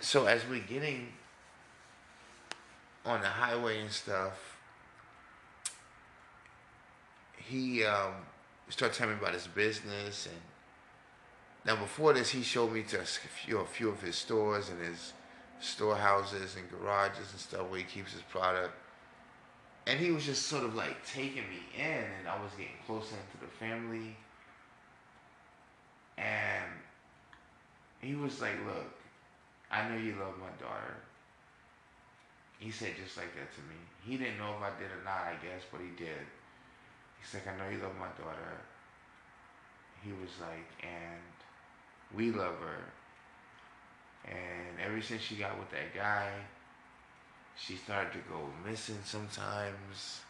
so as we're getting on the highway and stuff, he um, started telling me about his business and now before this he showed me to a few, a few of his stores and his storehouses and garages and stuff where he keeps his product. And he was just sort of like taking me in and I was getting closer into the family. And he was like look I know you love my daughter he said just like that to me he didn't know if I did or not I guess but he did He's like, I know you love my daughter. He was like, and we love her. And ever since she got with that guy, she started to go missing sometimes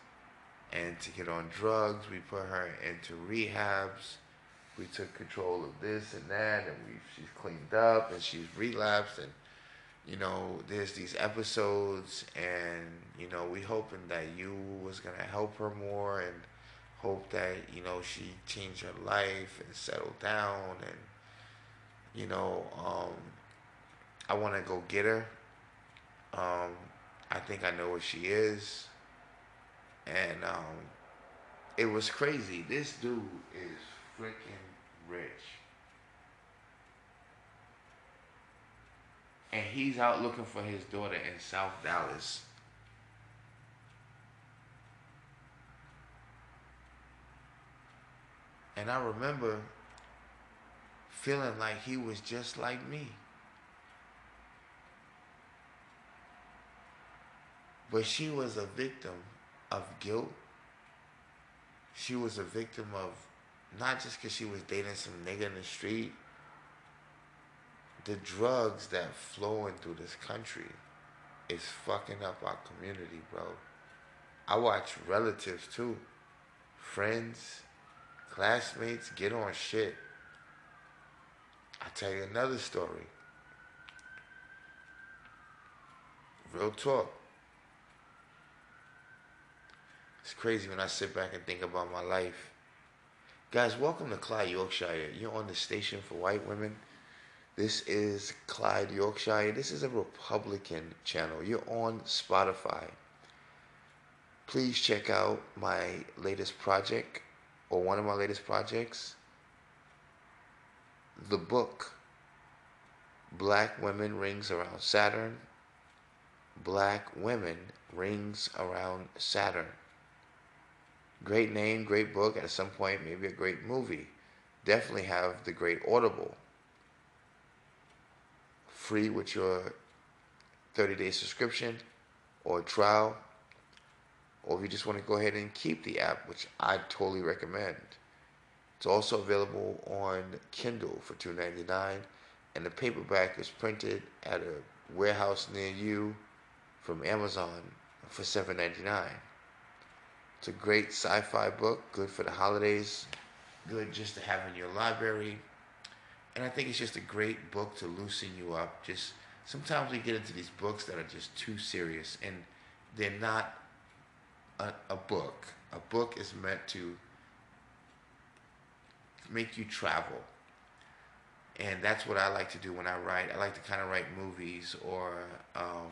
and to get on drugs. We put her into rehabs. We took control of this and that, and we she's cleaned up and she's relapsed. And you know, there's these episodes, and you know, we hoping that you was gonna help her more and hope that you know she changed her life and settled down and you know um, i want to go get her um, i think i know where she is and um, it was crazy this dude is freaking rich and he's out looking for his daughter in south dallas And I remember feeling like he was just like me. But she was a victim of guilt. She was a victim of not just because she was dating some nigga in the street, the drugs that flowing through this country is fucking up our community, bro. I watch relatives too, friends, classmates get on shit. I'll tell you another story. Real talk. It's crazy when I sit back and think about my life. Guys, welcome to Clyde, Yorkshire. You're on the station for white women. This is Clyde, Yorkshire. This is a Republican channel. You're on Spotify. Please check out my latest project or one of my latest projects, the book Black Women Rings Around Saturn. Black Women Rings Around Saturn. Great name, great book. At some point, maybe a great movie. Definitely have the great Audible. Free with your 30 day subscription or trial or if you just want to go ahead and keep the app, which I totally recommend. It's also available on Kindle for $2.99, and the paperback is printed at a warehouse near you from Amazon for $7.99. It's a great sci-fi book, good for the holidays, good just to have in your library. And I think it's just a great book to loosen you up. Just sometimes we get into these books that are just too serious and they're not a, a book. A book is meant to make you travel. And that's what I like to do when I write. I like to kind of write movies or um,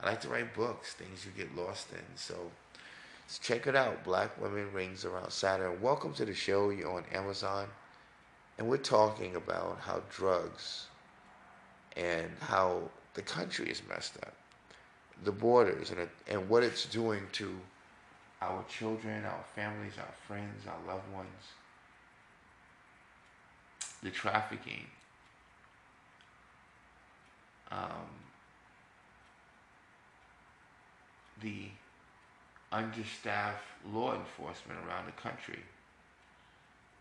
I like to write books, things you get lost in. So, so check it out Black Women Rings Around Saturn. Welcome to the show. You're on Amazon. And we're talking about how drugs and how the country is messed up, the borders, and, and what it's doing to our children, our families, our friends, our loved ones, the trafficking, um, the understaffed law enforcement around the country.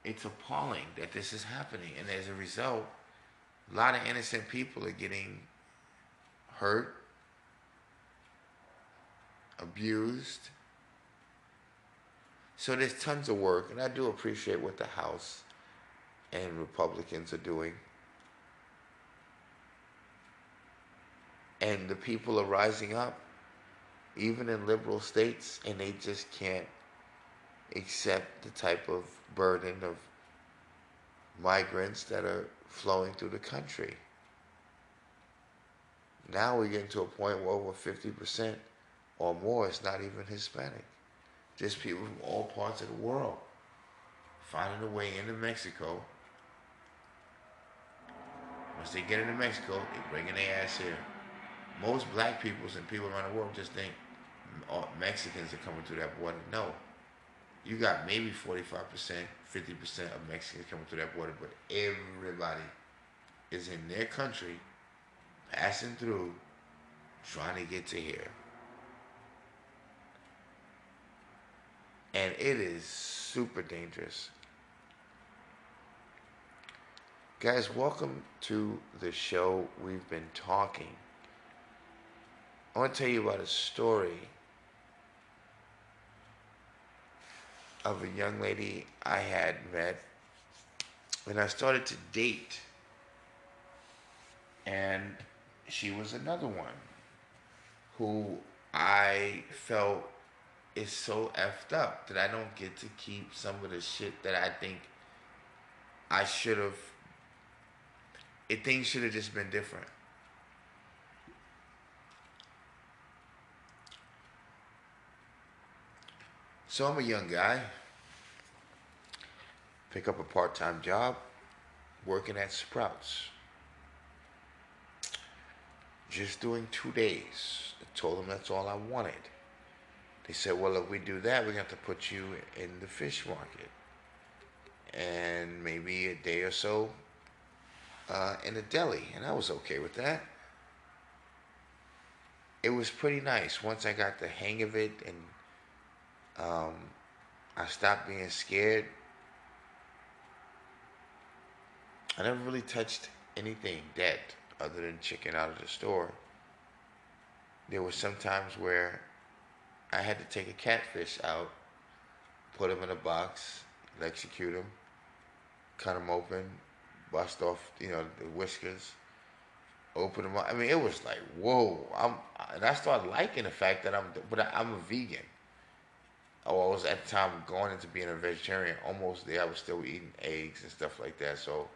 It's appalling that this is happening, and as a result, a lot of innocent people are getting hurt, abused, so there's tons of work, and I do appreciate what the House and Republicans are doing. And the people are rising up, even in liberal states, and they just can't accept the type of burden of migrants that are flowing through the country. now we're getting to a point where over 50% or more is not even Hispanic. Just people from all parts of the world finding a way into Mexico. Once they get into Mexico, they're bringing their ass here. Most black peoples and people around the world just think Mexicans are coming through that border. No. You got maybe 45%, 50% of Mexicans coming through that border, but everybody is in their country, passing through, trying to get to here. And it is super dangerous. Guys, welcome to the show. We've been talking. I want to tell you about a story of a young lady I had met when I started to date. And she was another one who I felt is so effed up that I don't get to keep some of the shit that I think I should have. It things should have just been different. So I'm a young guy. Pick up a part time job working at Sprouts. Just doing two days. I told them that's all I wanted. They said, well, if we do that, we're going to have to put you in the fish market. And maybe a day or so uh, in a deli. And I was okay with that. It was pretty nice once I got the hang of it and um, I stopped being scared. I never really touched anything dead other than chicken out of the store. There were some times where I had to take a catfish out, put him in a box, execute him, cut him open, bust off, you know, the whiskers, open them up. I mean, it was like, whoa! I'm, and I started liking the fact that I'm, but I, I'm a vegan oh, I was at the time going into being a vegetarian, almost there. I was still eating eggs and stuff like that. So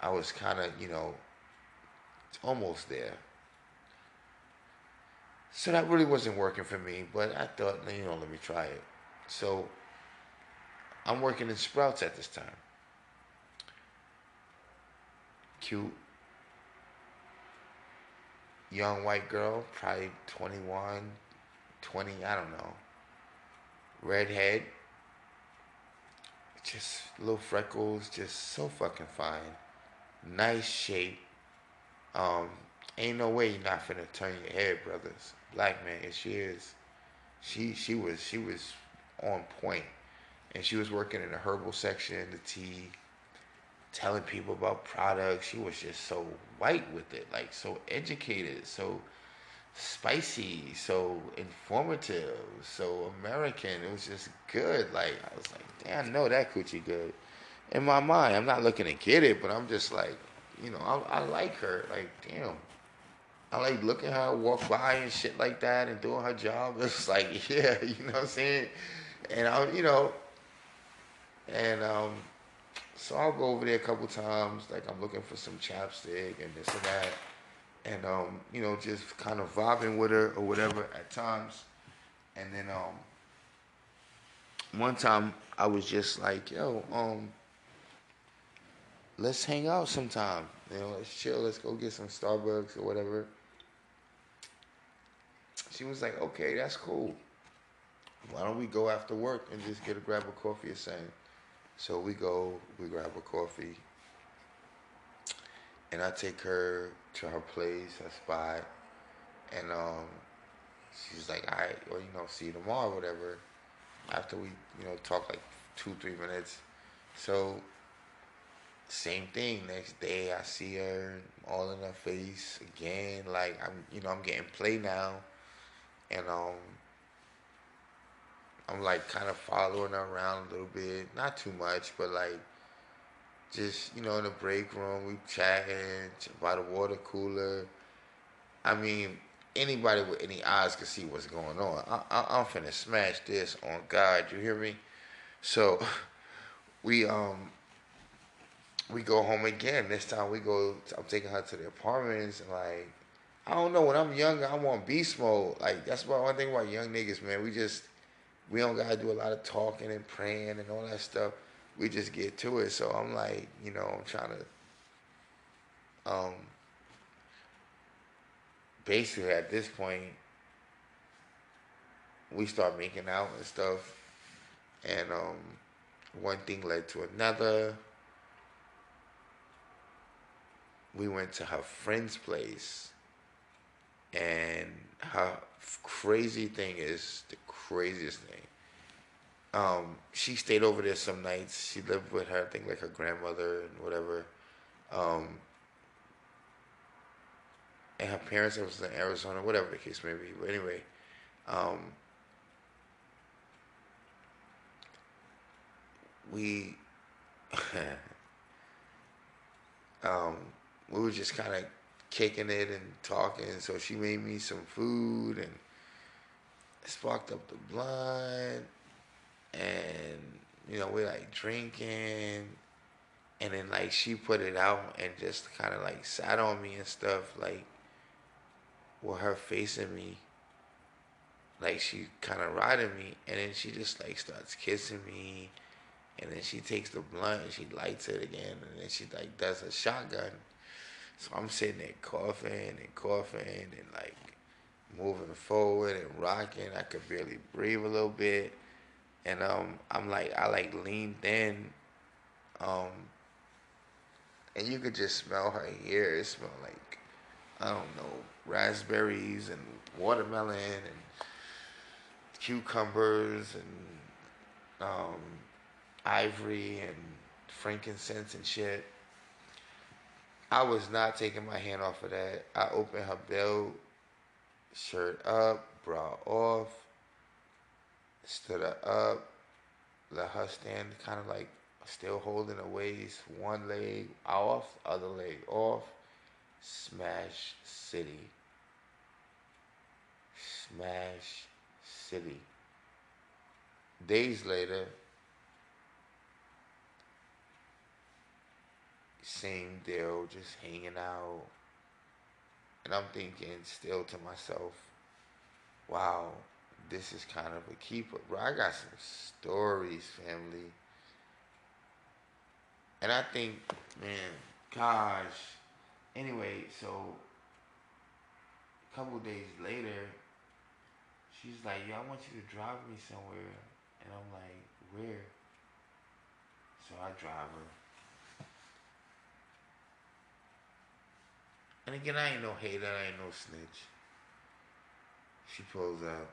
I was kind of, you know, almost there. So that really wasn't working for me, but I thought, you know, let me try it. So I'm working in Sprouts at this time. Cute, young white girl, probably 21, 20, I don't know redhead, just little freckles, just so fucking fine, nice shape. Um, ain't no way you're not finna turn your head, brothers. Black man, and she is. She she was she was on point, and she was working in the herbal section, the tea, telling people about products. She was just so white with it, like so educated, so spicy, so informative, so American. It was just good. Like I was like, damn, know that coochie good. In my mind, I'm not looking to get it, but I'm just like, you know, I, I like her. Like, damn. I like looking at her walk by and shit like that and doing her job. It's like, yeah, you know what I'm saying? And I, you know, and um, so I'll go over there a couple times. Like I'm looking for some chapstick and this and that and um, you know, just kind of vibing with her or whatever at times. And then um, one time I was just like, yo, um, let's hang out sometime. You know, let's chill, let's go get some Starbucks or whatever. She was like, okay, that's cool. Why don't we go after work and just get a grab a coffee or something? So we go, we grab a coffee, and I take her to her place, her spot, and um, she's like, "All right, or you know, see you tomorrow, or whatever." After we, you know, talk like two, three minutes, so same thing. Next day, I see her all in her face again. Like I'm, you know, I'm getting play now, and um, I'm like kind of following her around a little bit, not too much, but like just you know in the break room we chatting by the water cooler. I mean, anybody with any eyes can see what's going on. I, I, I'm finna smash this on God. You hear me? So we um we go home again. This time we go. I'm taking her to the apartments and like I don't know. When I'm younger, I'm on beast mode. Like that's about one thing about young niggas, man. We just we don't gotta do a lot of talking and praying and all that stuff. We just get to it. So I'm like, you know, I'm trying to um basically at this point we start making out and stuff and um one thing led to another we went to her friend's place and her crazy thing is the craziest thing. Um, she stayed over there some nights. She lived with her, I think, like her grandmother and whatever. Um, and her parents was in Arizona, whatever the case may be. But anyway, um, we um, we were just kind of kicking it and talking. So she made me some food and sparked up the blunt, and you know we like drinking, and then like she put it out and just kind of like sat on me and stuff, like with her facing me. Like she kind of riding me, and then she just like starts kissing me, and then she takes the blunt and she lights it again, and then she like does a shotgun so I'm sitting there coughing and coughing and like moving forward and rocking. I could barely breathe a little bit. And um, I'm like, I like leaned in. Um, and you could just smell her hair. It smelled like, I don't know, raspberries and watermelon and cucumbers and um, ivory and frankincense and shit. I was not taking my hand off of that. I opened her belt, shirt up, bra off, stood her up, let her stand kind of like still holding the waist, one leg off, other leg off. Smash City. Smash City. Days later, same deal, just hanging out. And I'm thinking still to myself, wow, this is kind of a keeper. Bro, I got some stories, family. And I think, man, gosh. Anyway, so a couple days later, she's like, yo, I want you to drive me somewhere. And I'm like, where? So I drive her. And again, I ain't no hater, I ain't no snitch. She pulls up,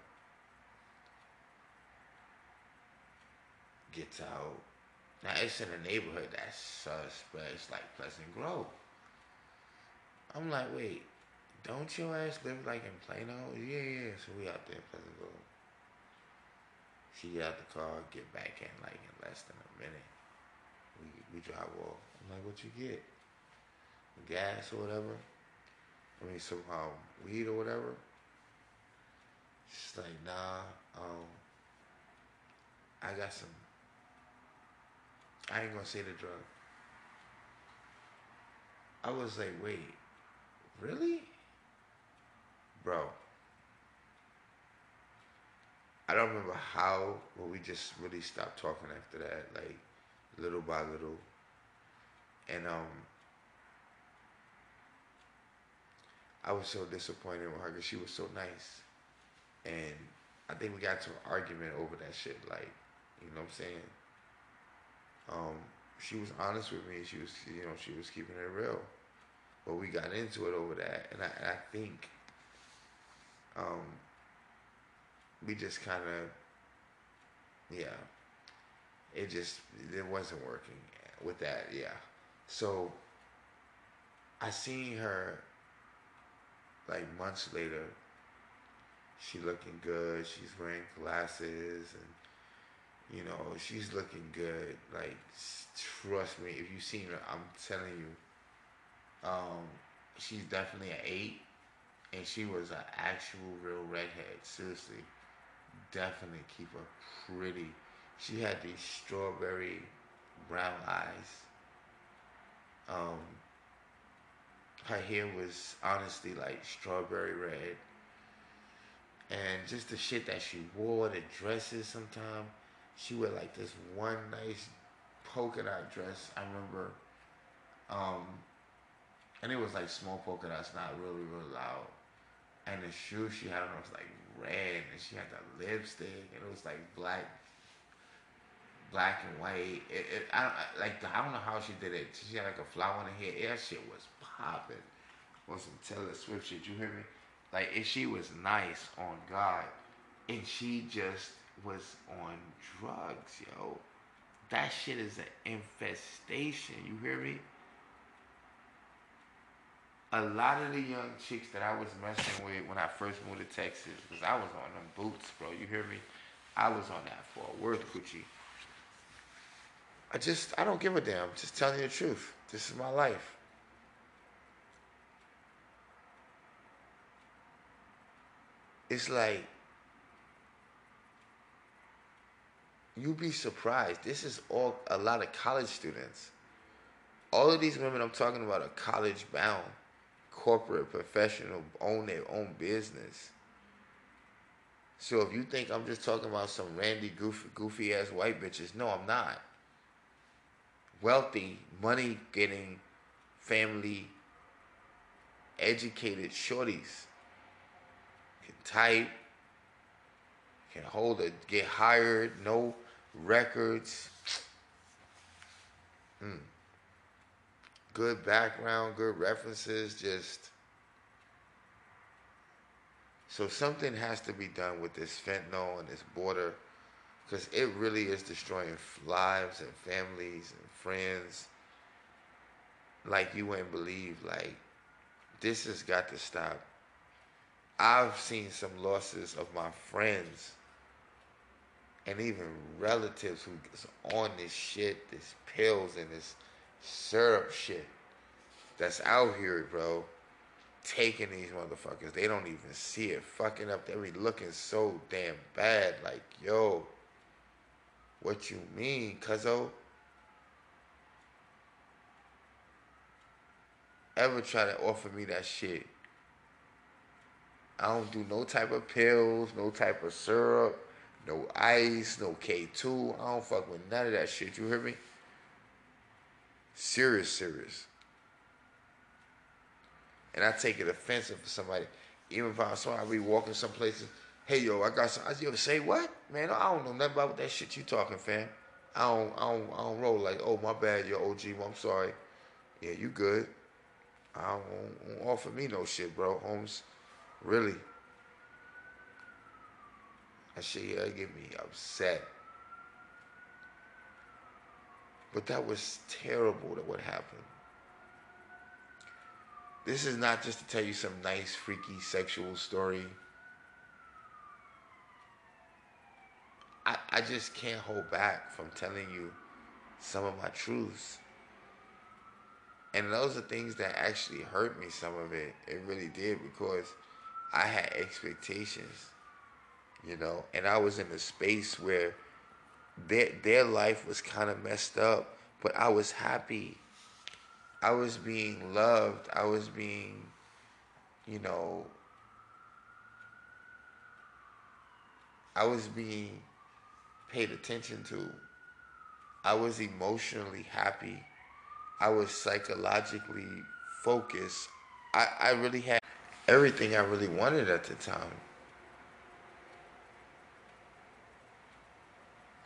gets out. Now it's in a neighborhood that's suspect. It's like Pleasant Grove. I'm like, wait, don't your ass live like in Plano? Yeah, yeah. So we out there in Pleasant Grove. She get out the car, get back in like in less than a minute. We we drive off. I'm like, what you get? Gas or whatever? I mean, some um, weed or whatever. She's like, nah, um, I got some. I ain't gonna say the drug. I was like, wait, really? Bro. I don't remember how, but we just really stopped talking after that, like little by little. And um I was so disappointed with her because she was so nice, and I think we got to an argument over that shit. Like, you know what I'm saying? Um, she was honest with me. She was, you know, she was keeping it real, but we got into it over that, and I, I think, um, we just kind of, yeah, it just it wasn't working with that. Yeah, so I seen her like months later, she looking good. She's wearing glasses and you know she's looking good. Like trust me, if you've seen her, I'm telling you, um, she's definitely an eight, and she was an actual real redhead. Seriously, definitely keep her pretty. She had these strawberry brown eyes. Um, her hair was honestly like strawberry red. And just the shit that she wore, the dresses sometimes. She wear like this one nice polka dot dress. I remember um and it was like small polka dots, not really, really loud. And the shoes she had on was like red, and she had the lipstick, and it was like black, black and white. It, it I don't like I don't know how she did it. She had like a flower in her hair. Shit was popping. Was some Taylor Swift shit, you hear me? Like if she was nice on God, and she just was on drugs, yo. That shit is an infestation. You hear me? a lot of the young chicks that I was messing with when I first moved to Texas, because I was on them boots, bro. You hear me? I was on that for a word coochie. I just, I don't give a damn. Just telling you the truth. This is my life. It's like, you'd be surprised. This is all a lot of college students. All of these women I'm talking about are college bound corporate professional own their own business. So if you think I'm just talking about some randy goofy, goofy ass white bitches, no, I'm not. Wealthy, money getting, family, educated shorties can type, can hold it, get hired, no records. Hmm. Good background, good references, just. So something has to be done with this fentanyl and this border because it really is destroying lives and families and friends. Like you wouldn't believe like this has got to stop. I've seen some losses of my friends and even relatives who's on this shit this pills and this syrup shit that's out here, bro, taking these motherfuckers. They don't even see it. Fucking up. They be looking so damn bad. Like, yo, what you mean, cuzzo? Ever try to offer me that shit? I don't do no type of pills, no type of syrup, no ice, no K2. I don't fuck with none of that shit. You hear me? Serious, serious. And I take it offensive for somebody. Even if I saw I be walking some places, hey yo, I got some I yo say what? Man, I don't know nothing about that shit you talking, fam. I don't I don't I don't roll like, oh my bad, yo OG, well, I'm sorry. Yeah, you good. I don't, don't offer me no shit, bro. Holmes. Really. That shit yeah, uh, get me upset. But that was terrible that what happened. This is not just to tell you some nice, freaky, sexual story. I, I just can't hold back from telling you some of my truths. And those are things that actually hurt me, some of it. It really did because I had expectations, you know, and I was in a space where their their life was kind of messed up, but I was happy. I was being loved. I was being, you know, I was being paid attention to. I was emotionally happy. I was psychologically focused. I, I really had everything I really wanted at the time.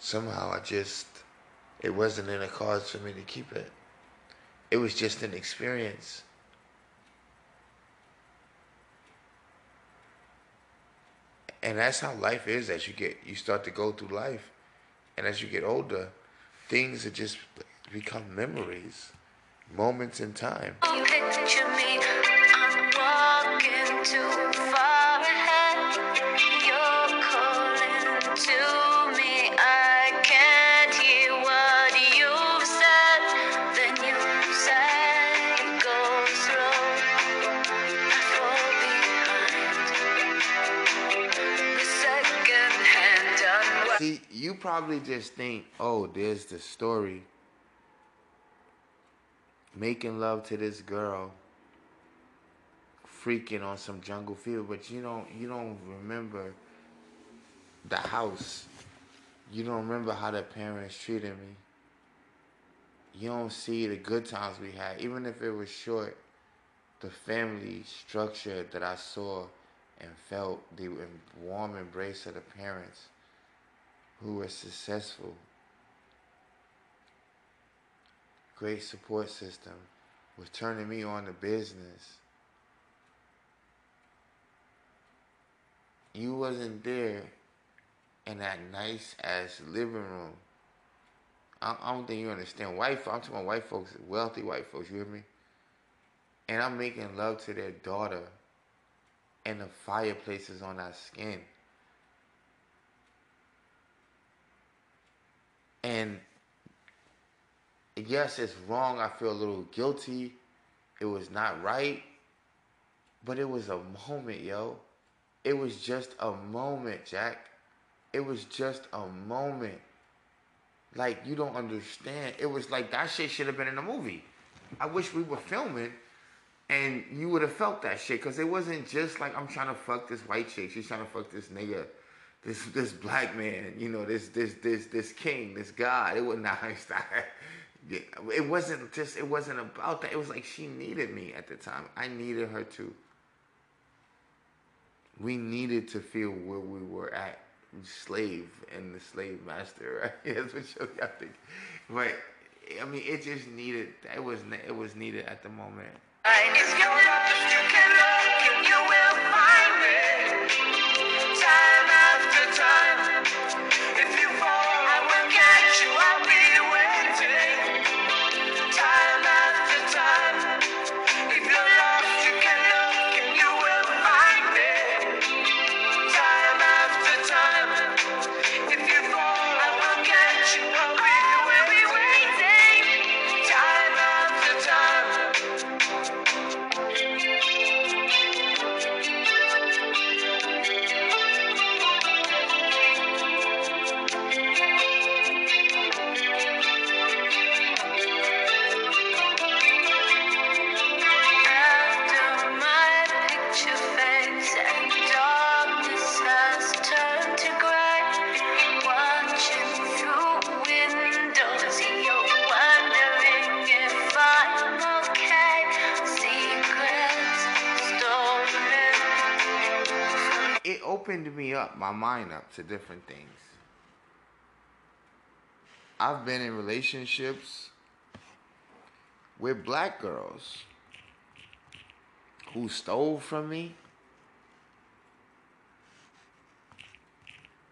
Somehow I just, it wasn't in the cards for me to keep it. It was just an experience. And that's how life is as you get, you start to go through life. And as you get older, things are just become memories, moments in time. Probably just think, oh, there's the story. Making love to this girl freaking on some jungle fever, but you don't you don't remember the house. You don't remember how the parents treated me. You don't see the good times we had, even if it was short. The family structure that I saw and felt the warm embrace of the parents who were successful. Great support system was turning me on to business. You wasn't there in that nice ass living room. I, I don't think you understand. White, I'm talking about white folks, wealthy white folks. You hear me? And I'm making love to their daughter, and the fireplace is on our skin. And yes, it's wrong. I feel a little guilty. It was not right. But it was a moment, yo. It was just a moment, Jack. It was just a moment. Like, you don't understand. It was like that shit should have been in a movie. I wish we were filming and you would have felt that shit because it wasn't just like I'm trying to fuck this white chick. She's trying to fuck this nigga, this this black man. You know, this this this this king, this god. It was not It wasn't just. It wasn't about that. It was like she needed me at the time. I needed her too. We needed to feel where we were at, slave and the slave master. Right? That's what you got to. But I mean, it just needed. It was. It was needed at the moment. My mind up to different things. I've been in relationships with black girls who stole from me.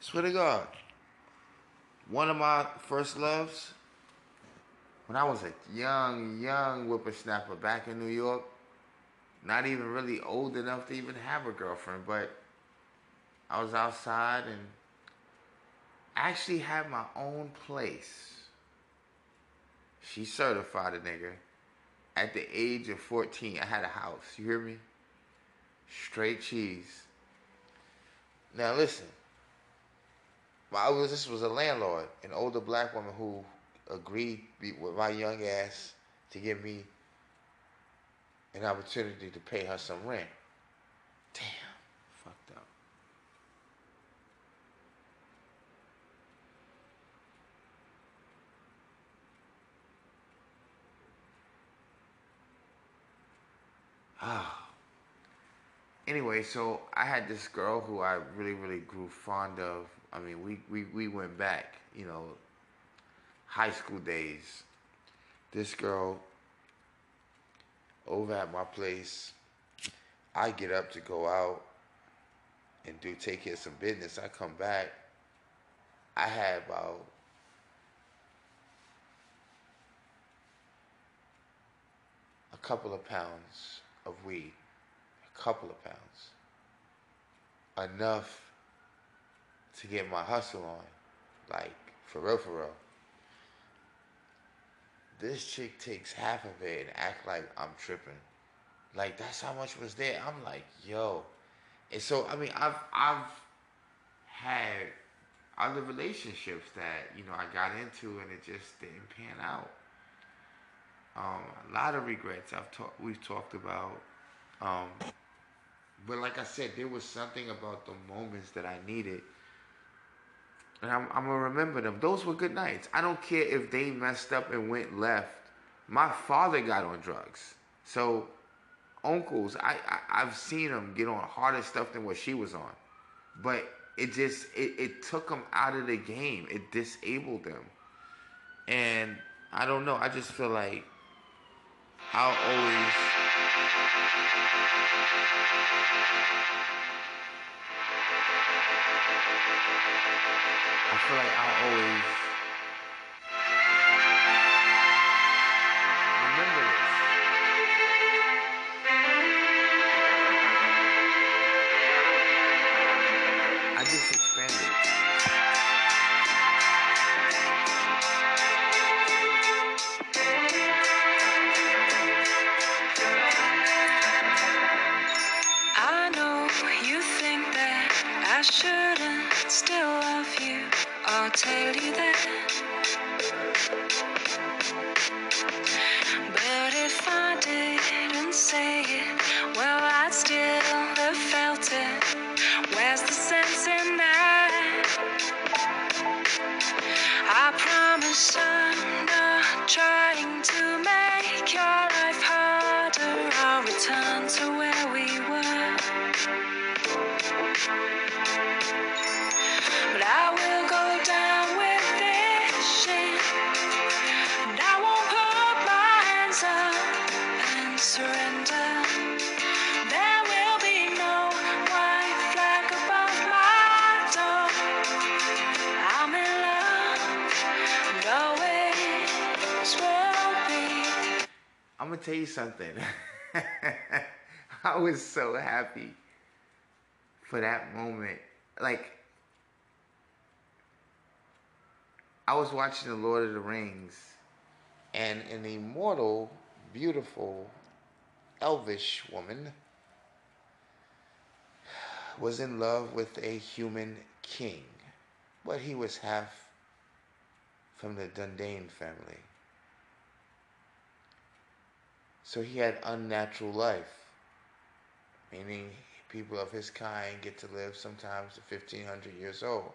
Swear to God. One of my first loves, when I was a young, young whippersnapper back in New York, not even really old enough to even have a girlfriend, but I was outside and actually had my own place. She certified a nigga. At the age of 14, I had a house. You hear me? Straight cheese. Now listen. I was, this was a landlord, an older black woman who agreed with my young ass to give me an opportunity to pay her some rent. Damn, fucked up. Ah. Anyway, so I had this girl who I really, really grew fond of. I mean, we, we, we went back, you know, high school days. This girl over at my place, I get up to go out and do take care of some business. I come back, I had about a couple of pounds of weed, a couple of pounds, enough to get my hustle on, like for real, for real. This chick takes half of it and act like I'm tripping. Like that's how much was there. I'm like, yo. And so I mean I've I've had other relationships that, you know, I got into and it just didn't pan out. Um, a lot of regrets I've talked we've talked about. Um, But like I said, there was something about the moments that I needed. And I'm, I'm gonna remember them. Those were good nights. I don't care if they messed up and went left. My father got on drugs. So, uncles, I, I I've seen them get on harder stuff than what she was on. But it just it, it took them out of the game. It disabled them. And I don't know. I just feel like I'll always I feel like I'll always Tell you something. I was so happy for that moment. Like, I was watching The Lord of the Rings, and an immortal, beautiful, elvish woman was in love with a human king, but he was half from the Dunedain family. So he had unnatural life, meaning people of his kind get to live sometimes to 1500 years old,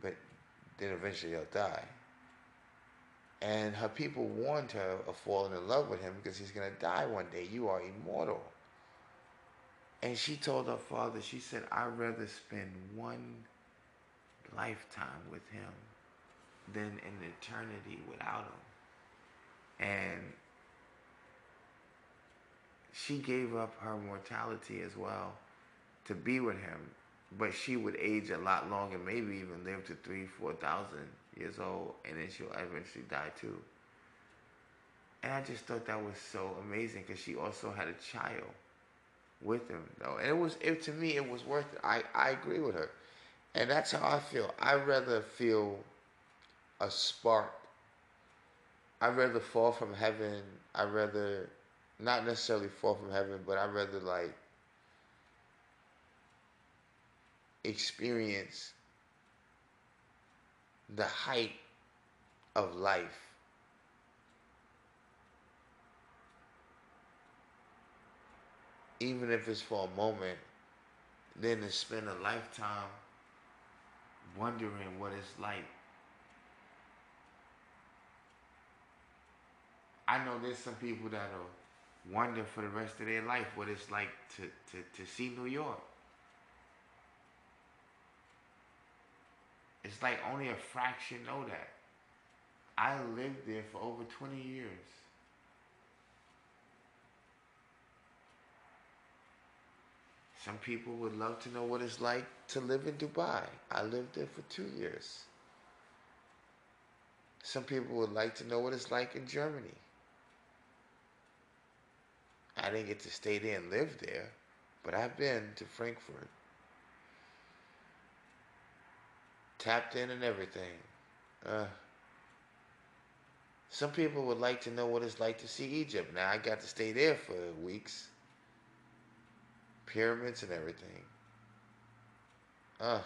but then eventually they'll die. And her people warned her of falling in love with him because he's going to die one day. You are immortal. And she told her father, she said, I'd rather spend one lifetime with him than an eternity without him. And she gave up her mortality as well to be with him, but she would age a lot longer, maybe even live to three, four thousand years old, and then she'll eventually die too. And I just thought that was so amazing because she also had a child with him, though, and it was it to me it was worth it. I I agree with her, and that's how I feel. I'd rather feel a spark. I'd rather fall from heaven. I'd rather not necessarily fall from heaven, but I'd rather like experience the height of life. Even if it's for a moment, then to spend a lifetime wondering what it's like. I know there's some people that'll wonder for the rest of their life what it's like to, to, to see New York. It's like only a fraction know that. I lived there for over 20 years. Some people would love to know what it's like to live in Dubai. I lived there for two years. Some people would like to know what it's like in Germany. I didn't get to stay there and live there, but I've been to Frankfurt. Tapped in and everything. Uh, some people would like to know what it's like to see Egypt. Now I got to stay there for weeks. Pyramids and everything. Uh.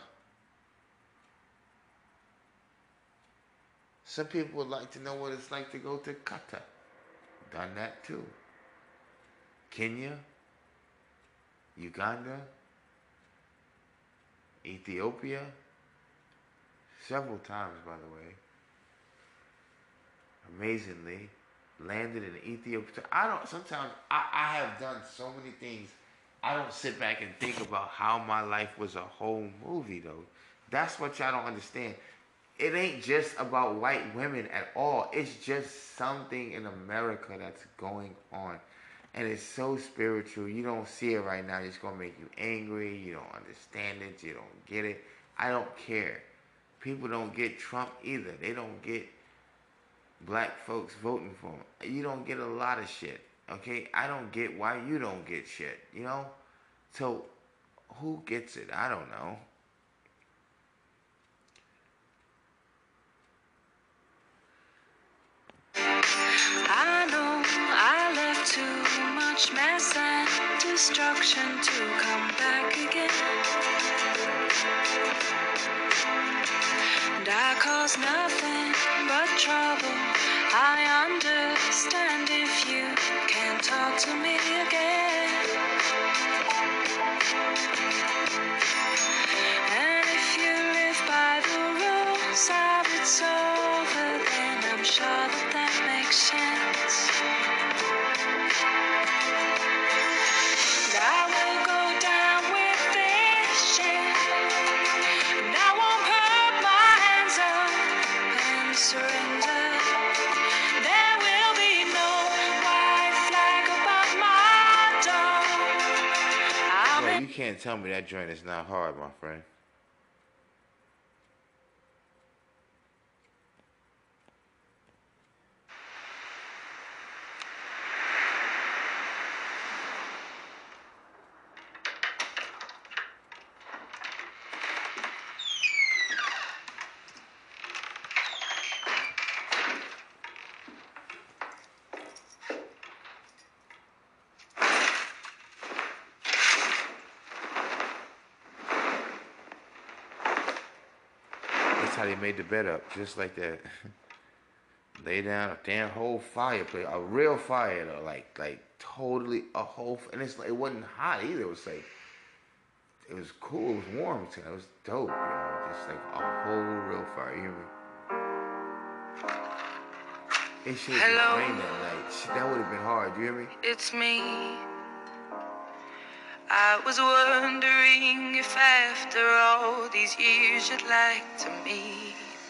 Some people would like to know what it's like to go to Qatar. Done that too. Kenya, Uganda, Ethiopia, several times, by the way. Amazingly, landed in Ethiopia. I don't. Sometimes I, I have done so many things. I don't sit back and think about how my life was a whole movie, though. That's what y'all don't understand. It ain't just about white women at all. It's just something in America that's going on. And it's so spiritual. You don't see it right now. It's going to make you angry. You don't understand it. You don't get it. I don't care. People don't get Trump either. They don't get black folks voting for him. You don't get a lot of shit. Okay? I don't get why you don't get shit. You know? So, who gets it? I don't know. I know too much mess and destruction to come back again. And I caused nothing but trouble. I understand if you can't talk to me again. And if you live by the rules of it's over, then I'm sure that that makes sense. Can't tell me that joint is not hard, my friend. Made the bed up, just like that. Lay down a damn whole fireplace, a real fire though, like like totally a whole, and it's like it wasn't hot either. It was like it was cool, it was warm. too. It was dope, you know, just like a whole real fire. You hear me? It should have Hello? rained that night. Shit, that would have been hard. You hear me? It's me. I was wondering if after all these years you'd like to meet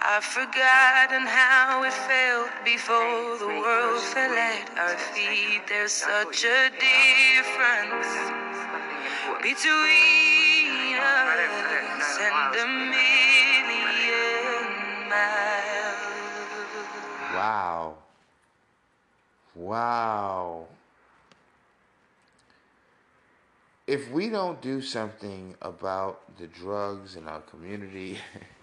I've forgotten how it felt before the world fell at our feet. There's such a difference between us and a million miles. Wow. Wow. If we don't do something about the drugs in our community,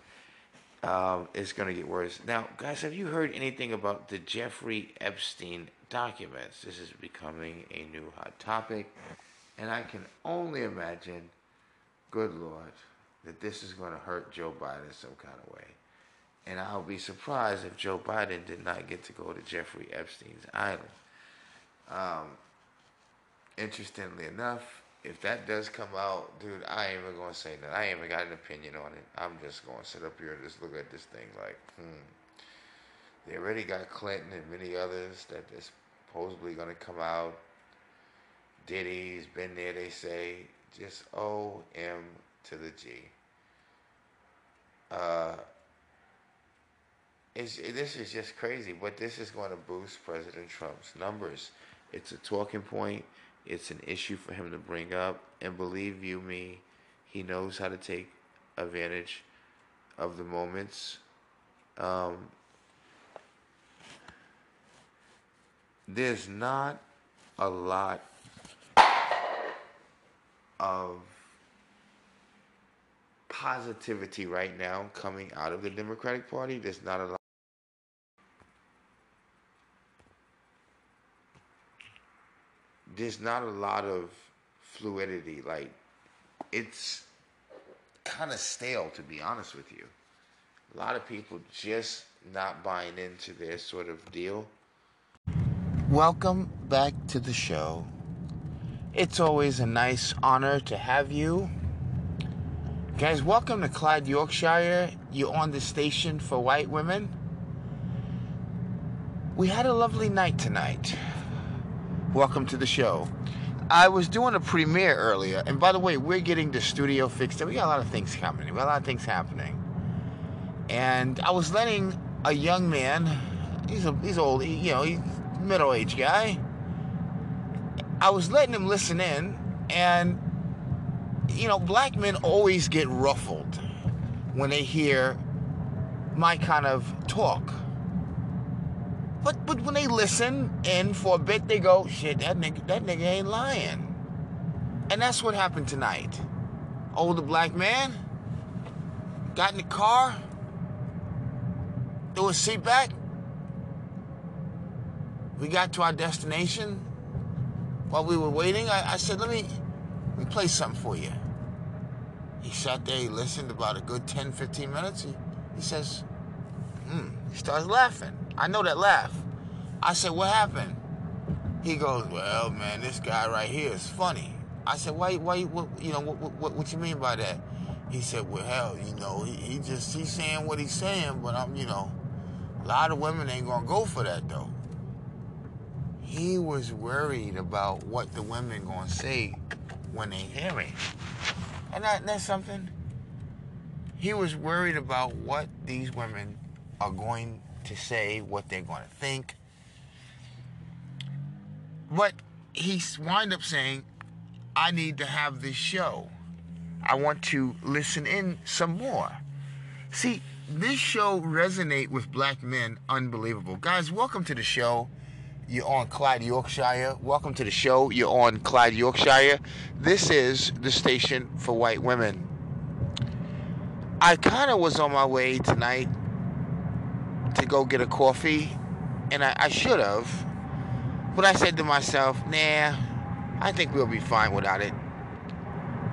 um, it's going to get worse. Now, guys, have you heard anything about the Jeffrey Epstein documents? This is becoming a new hot topic. And I can only imagine, good Lord, that this is going to hurt Joe Biden some kind of way. And I'll be surprised if Joe Biden did not get to go to Jeffrey Epstein's island. Um, interestingly enough, if that does come out, dude, I ain't even gonna say that. I ain't even got an opinion on it. I'm just gonna sit up here and just look at this thing like, hmm. They already got Clinton and many others that is supposedly gonna come out. Diddy's been there, they say. Just O M to the G. Uh, it's, this is just crazy, but this is going to boost President Trump's numbers. It's a talking point. It's an issue for him to bring up, and believe you me, he knows how to take advantage of the moments. Um, there's not a lot of positivity right now coming out of the Democratic Party. There's not a lot. There's not a lot of fluidity. Like, it's kind of stale, to be honest with you. A lot of people just not buying into their sort of deal. Welcome back to the show. It's always a nice honor to have you. Guys, welcome to Clyde, Yorkshire. You're on the station for white women. We had a lovely night tonight. Welcome to the show. I was doing a premiere earlier, and by the way, we're getting the studio fixed. We got a lot of things coming. We got a lot of things happening. And I was letting a young man, he's a he's old, he, you know, he's middle-aged guy. I was letting him listen in, and you know, black men always get ruffled when they hear my kind of talk. But but when they listen in for a bit, they go, shit, that nigga, that nigga ain't lying. And that's what happened tonight. Older black man got in the car, threw his seat back. We got to our destination. While we were waiting, I, I said, let me, let me play something for you. He sat there, he listened about a good 10, 15 minutes. He, he says, hmm, he starts laughing. I know that laugh. I said, what happened? He goes, well, man, this guy right here is funny. I said, why, why, what, you know, what, what, what you mean by that? He said, well, hell, you know, he, he just, he's saying what he's saying, but I'm, you know, a lot of women ain't gonna go for that though. He was worried about what the women gonna say when they hear me. And that, that's something. He was worried about what these women are going to say, what they're going to think. But he wind up saying, I need to have this show. I want to listen in some more. See, this show resonate with black men unbelievable. Guys, welcome to the show. You're on Clyde, Yorkshire. Welcome to the show. You're on Clyde, Yorkshire. This is the station for white women. I kind of was on my way tonight to go get a coffee, and I, I should have. But I said to myself, nah, I think we'll be fine without it.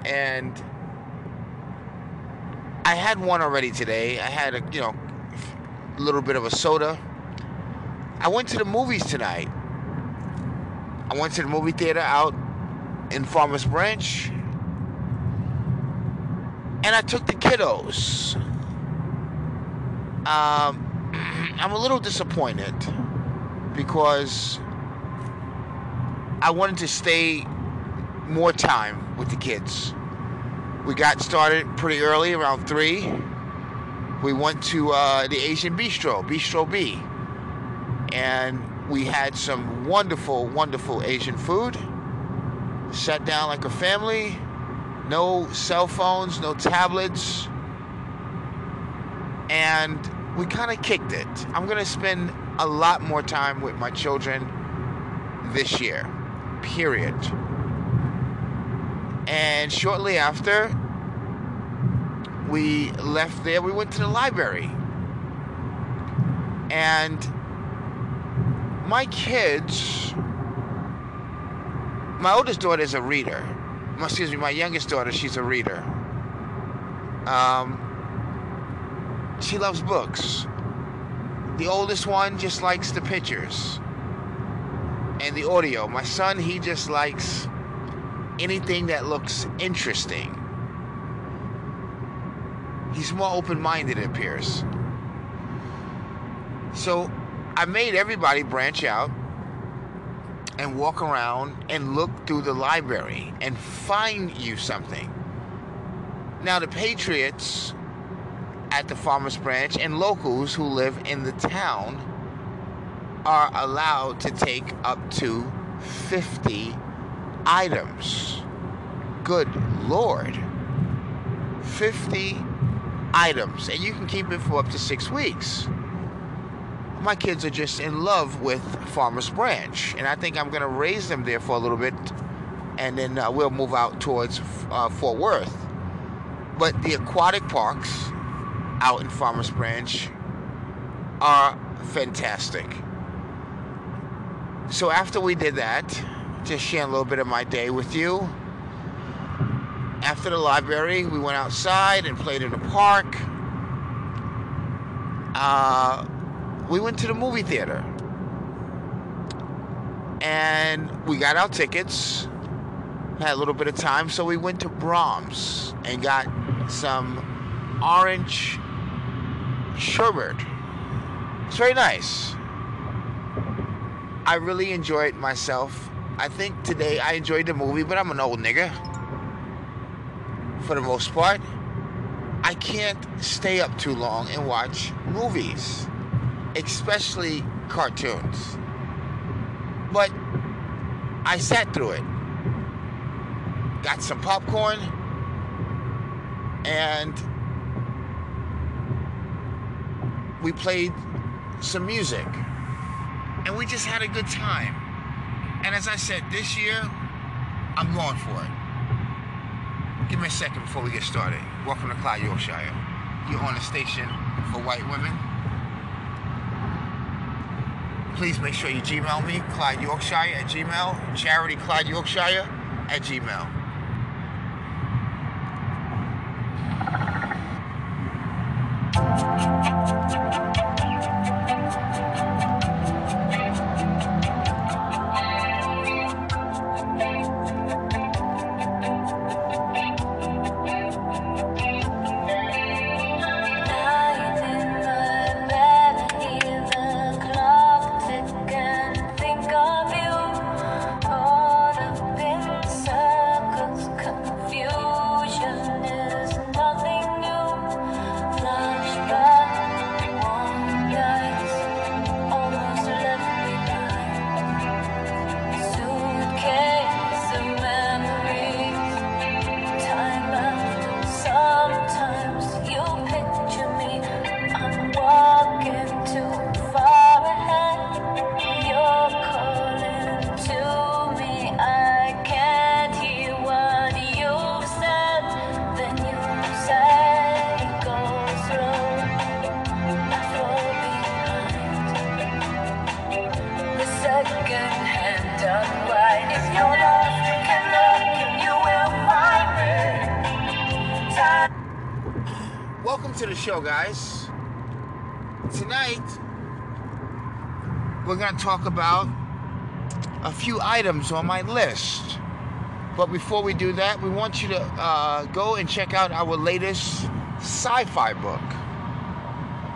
And I had one already today. I had a, you know, a little bit of a soda. I went to the movies tonight. I went to the movie theater out in Farmers Branch. And I took the kiddos. Um, I'm a little disappointed because I wanted to stay more time with the kids. We got started pretty early, around 3. We went to uh, the Asian Bistro, Bistro B. And we had some wonderful, wonderful Asian food. Sat down like a family. No cell phones, no tablets. And we kind of kicked it. I'm going to spend a lot more time with my children this year, period. And shortly after we left there, we went to the library. And my kids, my oldest daughter is a reader. Excuse me, my youngest daughter, she's a reader. Um, she loves books. The oldest one just likes the pictures and the audio. My son, he just likes anything that looks interesting. He's more open minded, it appears. So I made everybody branch out and walk around and look through the library and find you something. Now, the Patriots at the Farmers Branch and locals who live in the town are allowed to take up to 50 items. Good Lord. 50 items. And you can keep it for up to six weeks. My kids are just in love with Farmers Branch. And I think I'm going to raise them there for a little bit and then uh, we'll move out towards uh, Fort Worth. But the aquatic parks out in Farmers Branch are fantastic. So after we did that, just sharing a little bit of my day with you. After the library, we went outside and played in the park. Uh, we went to the movie theater. And we got our tickets. Had a little bit of time, so we went to Braum's and got some orange sherbet. It's very nice. I really enjoyed myself. I think today I enjoyed the movie, but I'm an old nigga. For the most part, I can't stay up too long and watch movies, especially cartoons. But I sat through it. Got some popcorn and we played some music and we just had a good time. And as I said, this year, I'm going for it. Give me a second before we get started. Welcome to Clyde, Yorkshire. You're on the station for white women. Please make sure you Gmail me, Clyde Yorkshire at Gmail, Charity Clyde Yorkshire at Gmail. Guys. Tonight, we're going to talk about a few items on my list. But before we do that, we want you to uh, go and check out our latest sci fi book.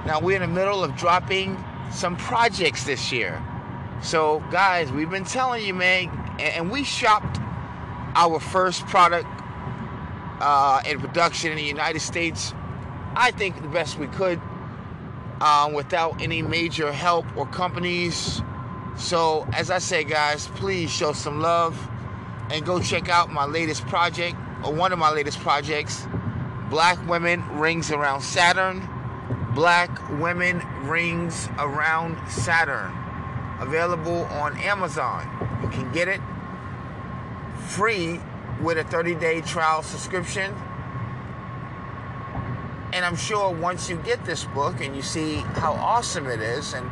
Now, we're in the middle of dropping some projects this year. So, guys, we've been telling you, man, and we shopped our first product uh, in production in the United States I think the best we could um, without any major help or companies. So, as I say, guys, please show some love and go check out my latest project or one of my latest projects Black Women Rings Around Saturn. Black Women Rings Around Saturn. Available on Amazon. You can get it free with a 30 day trial subscription. And I'm sure once you get this book and you see how awesome it is and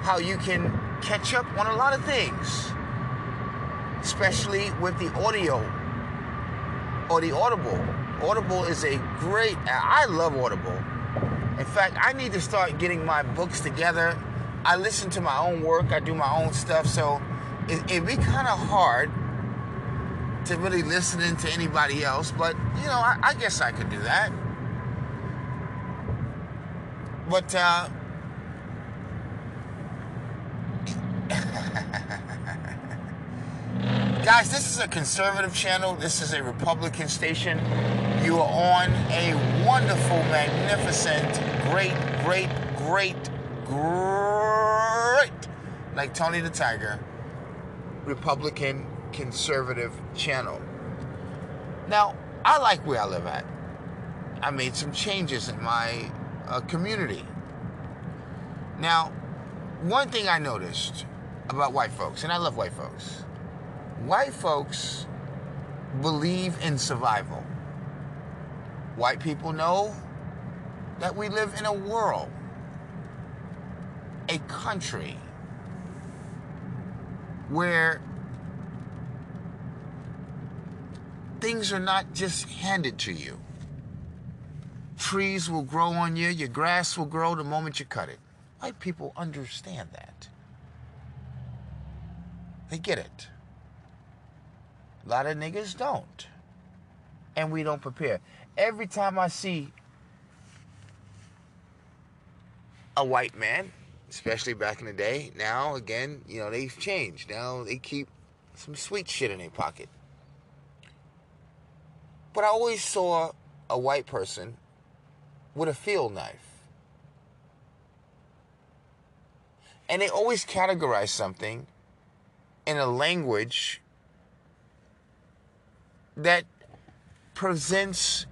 how you can catch up on a lot of things, especially with the audio or the Audible. Audible is a great, I love Audible. In fact, I need to start getting my books together. I listen to my own work, I do my own stuff, so it, it'd be kind of hard to really listening to anybody else, but you know, I, I guess I could do that. But uh, guys, this is a conservative channel. This is a Republican station. You are on a wonderful, magnificent, great, great, great, great, like Tony the Tiger, Republican conservative channel. Now, I like where I live at. I made some changes in my uh, community. Now, one thing I noticed about white folks, and I love white folks, white folks believe in survival. White people know that we live in a world, a country, where things are not just handed to you. Trees will grow on you, your grass will grow the moment you cut it. White people understand that. They get it. A lot of niggas don't. And we don't prepare. Every time I see a white man, especially back in the day, now again, you know, they've changed. Now they keep some sweet shit in their pocket. But I always saw a white person with a field knife. And they always categorize something in a language that presents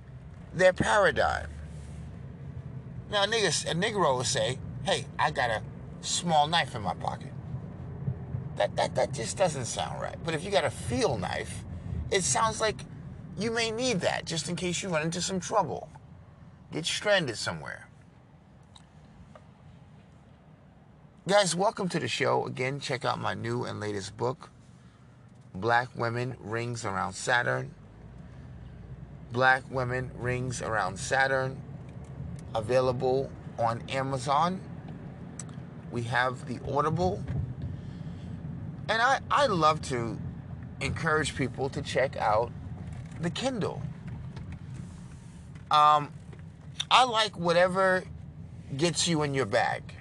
their paradigm. Now, niggas, a Negro will say, hey, I got a small knife in my pocket. That, that, that just doesn't sound right. But if you got a field knife, it sounds like you may need that just in case you run into some trouble, get stranded somewhere. Guys, welcome to the show. Again, check out my new and latest book, Black Women Rings Around Saturn. Black Women Rings Around Saturn, available on Amazon. We have the Audible. And I, I love to encourage people to check out the Kindle. Um, I like whatever gets you in your bag.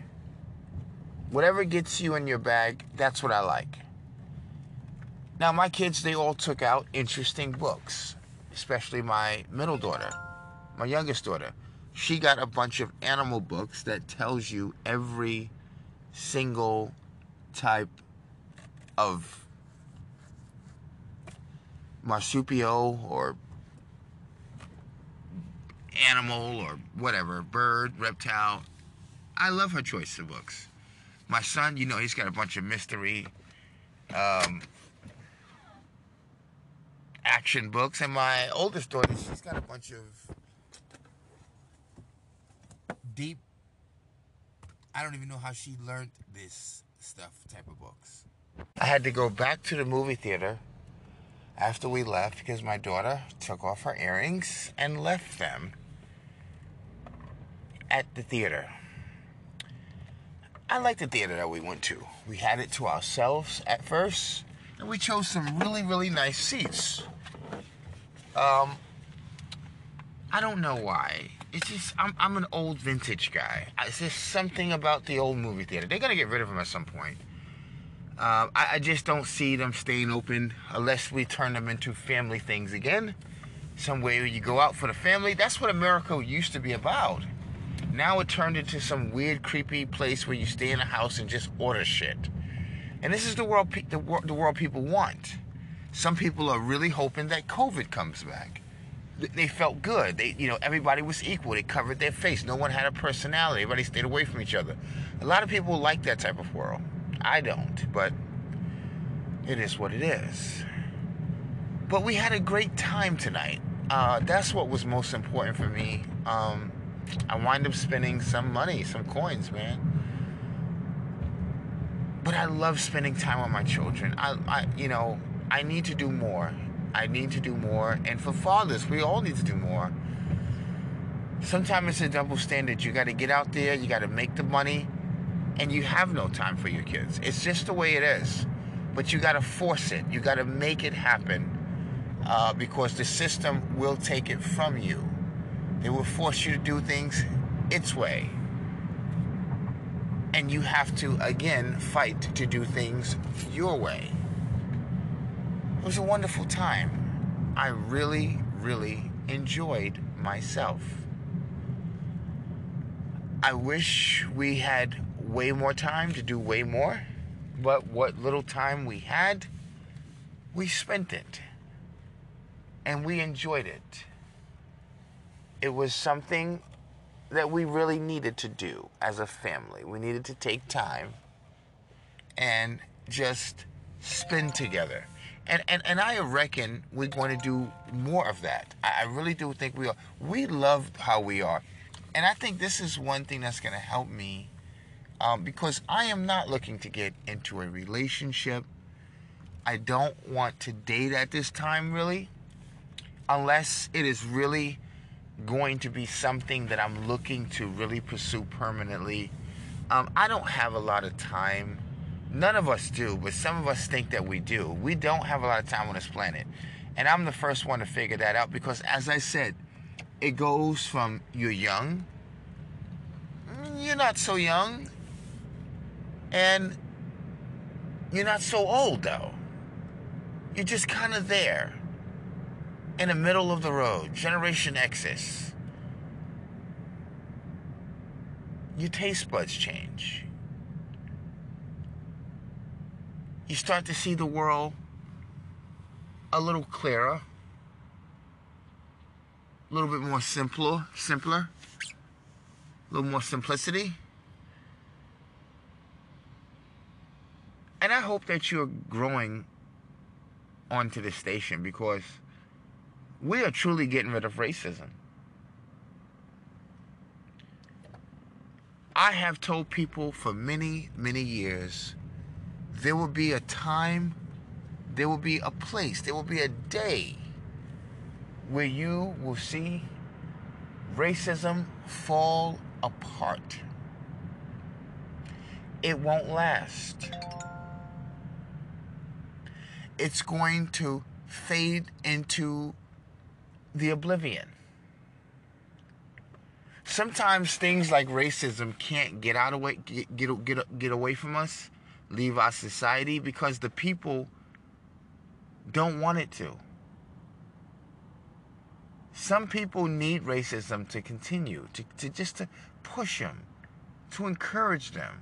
Whatever gets you in your bag, that's what I like. Now, my kids, they all took out interesting books, especially my middle daughter, my youngest daughter. She got a bunch of animal books that tells you every single type of marsupial or animal or whatever, bird, reptile. I love her choice of books. My son, you know, he's got a bunch of mystery um, action books, and my oldest daughter, she's got a bunch of deep. I don't even know how she learned this stuff type of books. I had to go back to the movie theater after we left because my daughter took off her earrings and left them at the theater. I like the theater that we went to. We had it to ourselves at first, and we chose some really, really nice seats. Um, I don't know why. It's just I'm I'm an old vintage guy. It's just something about the old movie theater. They're gonna get rid of them at some point. Uh, I, I just don't see them staying open unless we turn them into family things again. Some way you go out for the family. That's what America used to be about. Now it turned into some weird, creepy place where you stay in a house and just order shit. And this is the world, pe- the, wor- the world people want. Some people are really hoping that COVID comes back. Th- They felt good. They, you know, everybody was equal. They covered their face. No one had a personality. Everybody stayed away from each other. A lot of people like that type of world. I don't, but it is what it is. But we had a great time tonight. Uh, that's what was most important for me. Um, I wind up spending some money, some coins, man. But I love spending time with my children. I, I, you know, I need to do more. I need to do more. And for fathers, we all need to do more. Sometimes it's a double standard. You got to get out there, you got to make the money, and you have no time for your kids. It's just the way it is. But you got to force it, you got to make it happen uh, because the system will take it from you. It will force you to do things its way. And you have to, again, fight to do things your way. It was a wonderful time. I really, really enjoyed myself. I wish we had way more time to do way more, but what little time we had, we spent it. And we enjoyed it. It was something that we really needed to do as a family. We needed to take time and just spend together. And, and, and I reckon we're going to do more of that. I, I really do think we are. We love how we are. And I think this is one thing that's going to help me um, because I am not looking to get into a relationship. I don't want to date at this time, really, unless it is really going to be something that I'm looking to really pursue permanently. Um, I don't have a lot of time. None of us do, but some of us think that we do. We don't have a lot of time on this planet. And I'm the first one to figure that out because, as I said, it goes from you're young, you're not so young, and you're not so old, though. You're just kind of there in the middle of the road, Generation X's. Your taste buds change. You start to see the world a little clearer, a little bit more simpler, simpler, a little more simplicity. And I hope that you're growing onto this station because we are truly getting rid of racism. I have told people for many, many years there will be a time, there will be a place, there will be a day where you will see racism fall apart. It won't last. It's going to fade into the oblivion. Sometimes things like racism can't get out of way, get, get, get, get away from us, leave our society because the people don't want it to. Some people need racism to continue, to, to just to push them, to encourage them.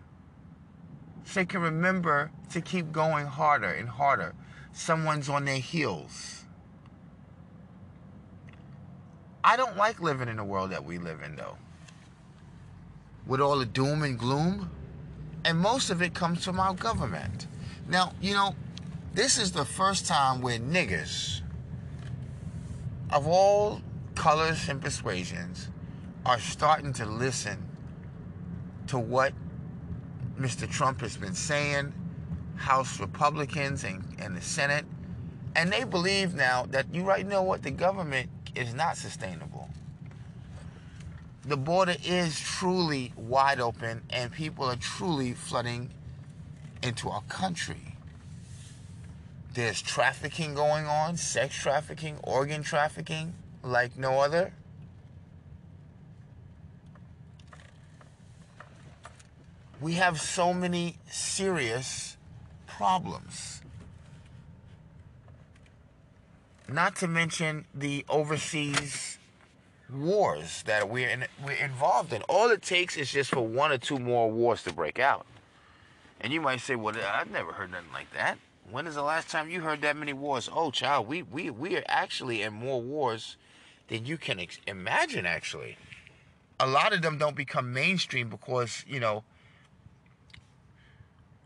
So they can remember to keep going harder and harder. Someone's on their heels. I don't like living in the world that we live in, though. With all the doom and gloom. And most of it comes from our government. Now, you know, this is the first time where niggers of all colors and persuasions are starting to listen to what Mr. Trump has been saying, House Republicans and, and the Senate. And they believe now that you right know what the government is not sustainable. The border is truly wide open and people are truly flooding into our country. There's trafficking going on, sex trafficking, organ trafficking, like no other. We have so many serious problems. Not to mention the overseas wars that we're in, we're involved in. All it takes is just for one or two more wars to break out. And you might say, "Well, I've never heard nothing like that." When is the last time you heard that many wars? Oh, child, we we we are actually in more wars than you can ex- imagine. Actually, a lot of them don't become mainstream because you know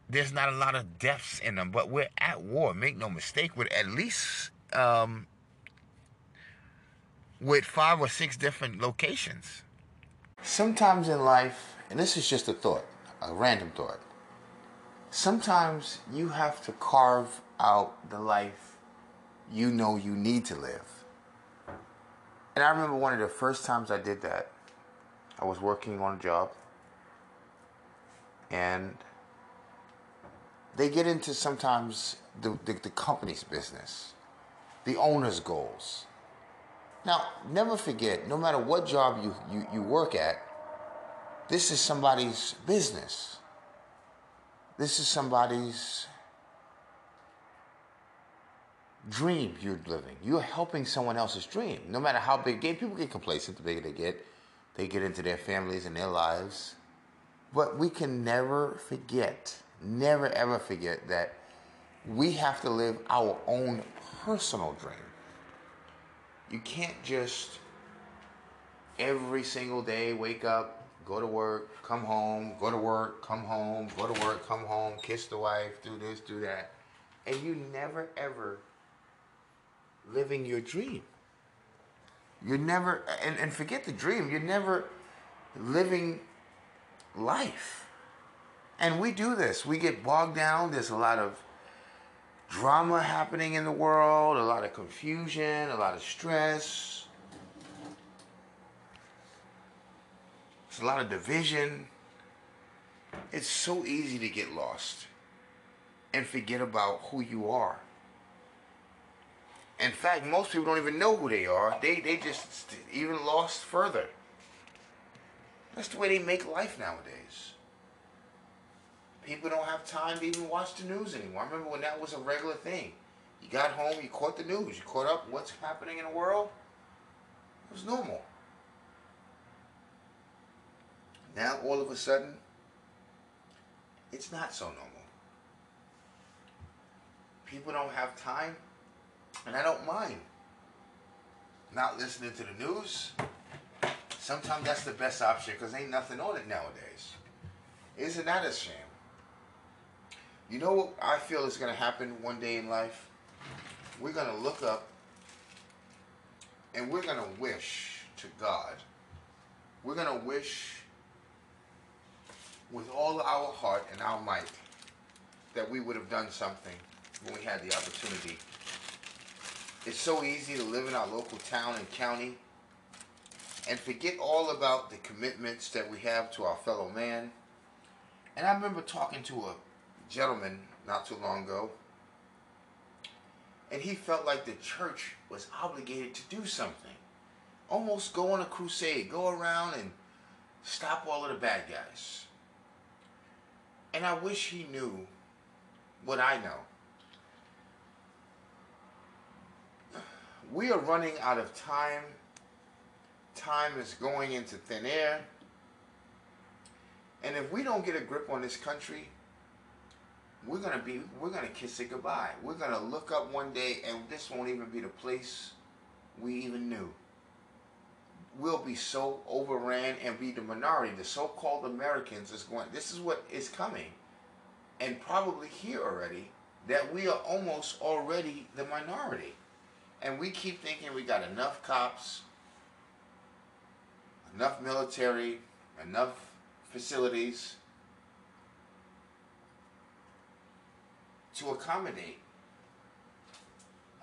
there's not a lot of deaths in them. But we're at war. Make no mistake. With at least um, with five or six different locations. Sometimes in life, and this is just a thought, a random thought. Sometimes you have to carve out the life you know you need to live. And I remember one of the first times I did that, I was working on a job, and they get into sometimes the, the, the company's business the owner's goals. Now, never forget, no matter what job you, you, you work at, this is somebody's business. This is somebody's dream you're living. You're helping someone else's dream. No matter how big, people get complacent the bigger they get. They get into their families and their lives. But we can never forget, never ever forget that we have to live our own personal dream. You can't just every single day wake up, go to work, come home, go to work, come home, go to work, come home, kiss the wife, do this, do that. And you never ever living your dream. You're never, and, and forget the dream, you're never living life. And we do this. We get bogged down. There's a lot of drama happening in the world, a lot of confusion, a lot of stress. It's a lot of division. It's so easy to get lost and forget about who you are. In fact, most people don't even know who they are. They they just even lost further. That's the way they make life nowadays. People don't have time to even watch the news anymore. I remember when that was a regular thing. You got home, you caught the news, you caught up what's happening in the world. It was normal. Now all of a sudden, it's not so normal. People don't have time, and I don't mind not listening to the news. Sometimes that's the best option because ain't nothing on it nowadays. Isn't that a shame? You know what I feel is going to happen one day in life? We're going to look up and we're going to wish to God. We're going to wish with all our heart and our might that we would have done something when we had the opportunity. It's so easy to live in our local town and county and forget all about the commitments that we have to our fellow man. And I remember talking to a gentleman not too long ago, and he felt like the church was obligated to do something. Almost go on a crusade, go around and stop all of the bad guys. And I wish he knew what I know. We are running out of time. Time is going into thin air. And if we don't get a grip on this country, we're gonna be we're gonna kiss it goodbye. We're gonna look up one day and this won't even be the place we even knew. We'll be so overran and be the minority. The so-called Americans is going this is what is coming and probably here already that we are almost already the minority. And we keep thinking we got enough cops, enough military, enough facilities to accommodate.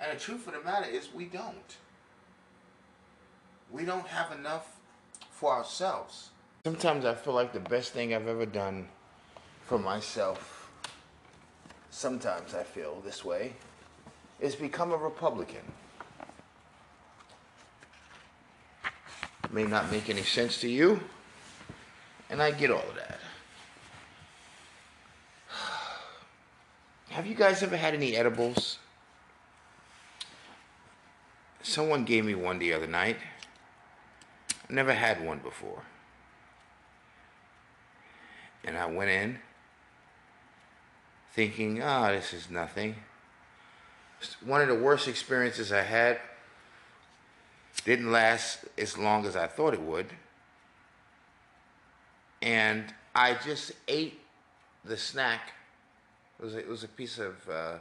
And the truth of the matter is, we don't. We don't have enough for ourselves. Sometimes I feel like the best thing I've ever done for myself, sometimes I feel this way, is become a Republican. May not make any sense to you, and I get all of that. Have you guys ever had any edibles? Someone gave me one the other night. I never had one before. And I went in thinking, ah, oh, this is nothing. One of the worst experiences I had didn't last as long as I thought it would. And I just ate the snack. It was a, it was a piece of uh,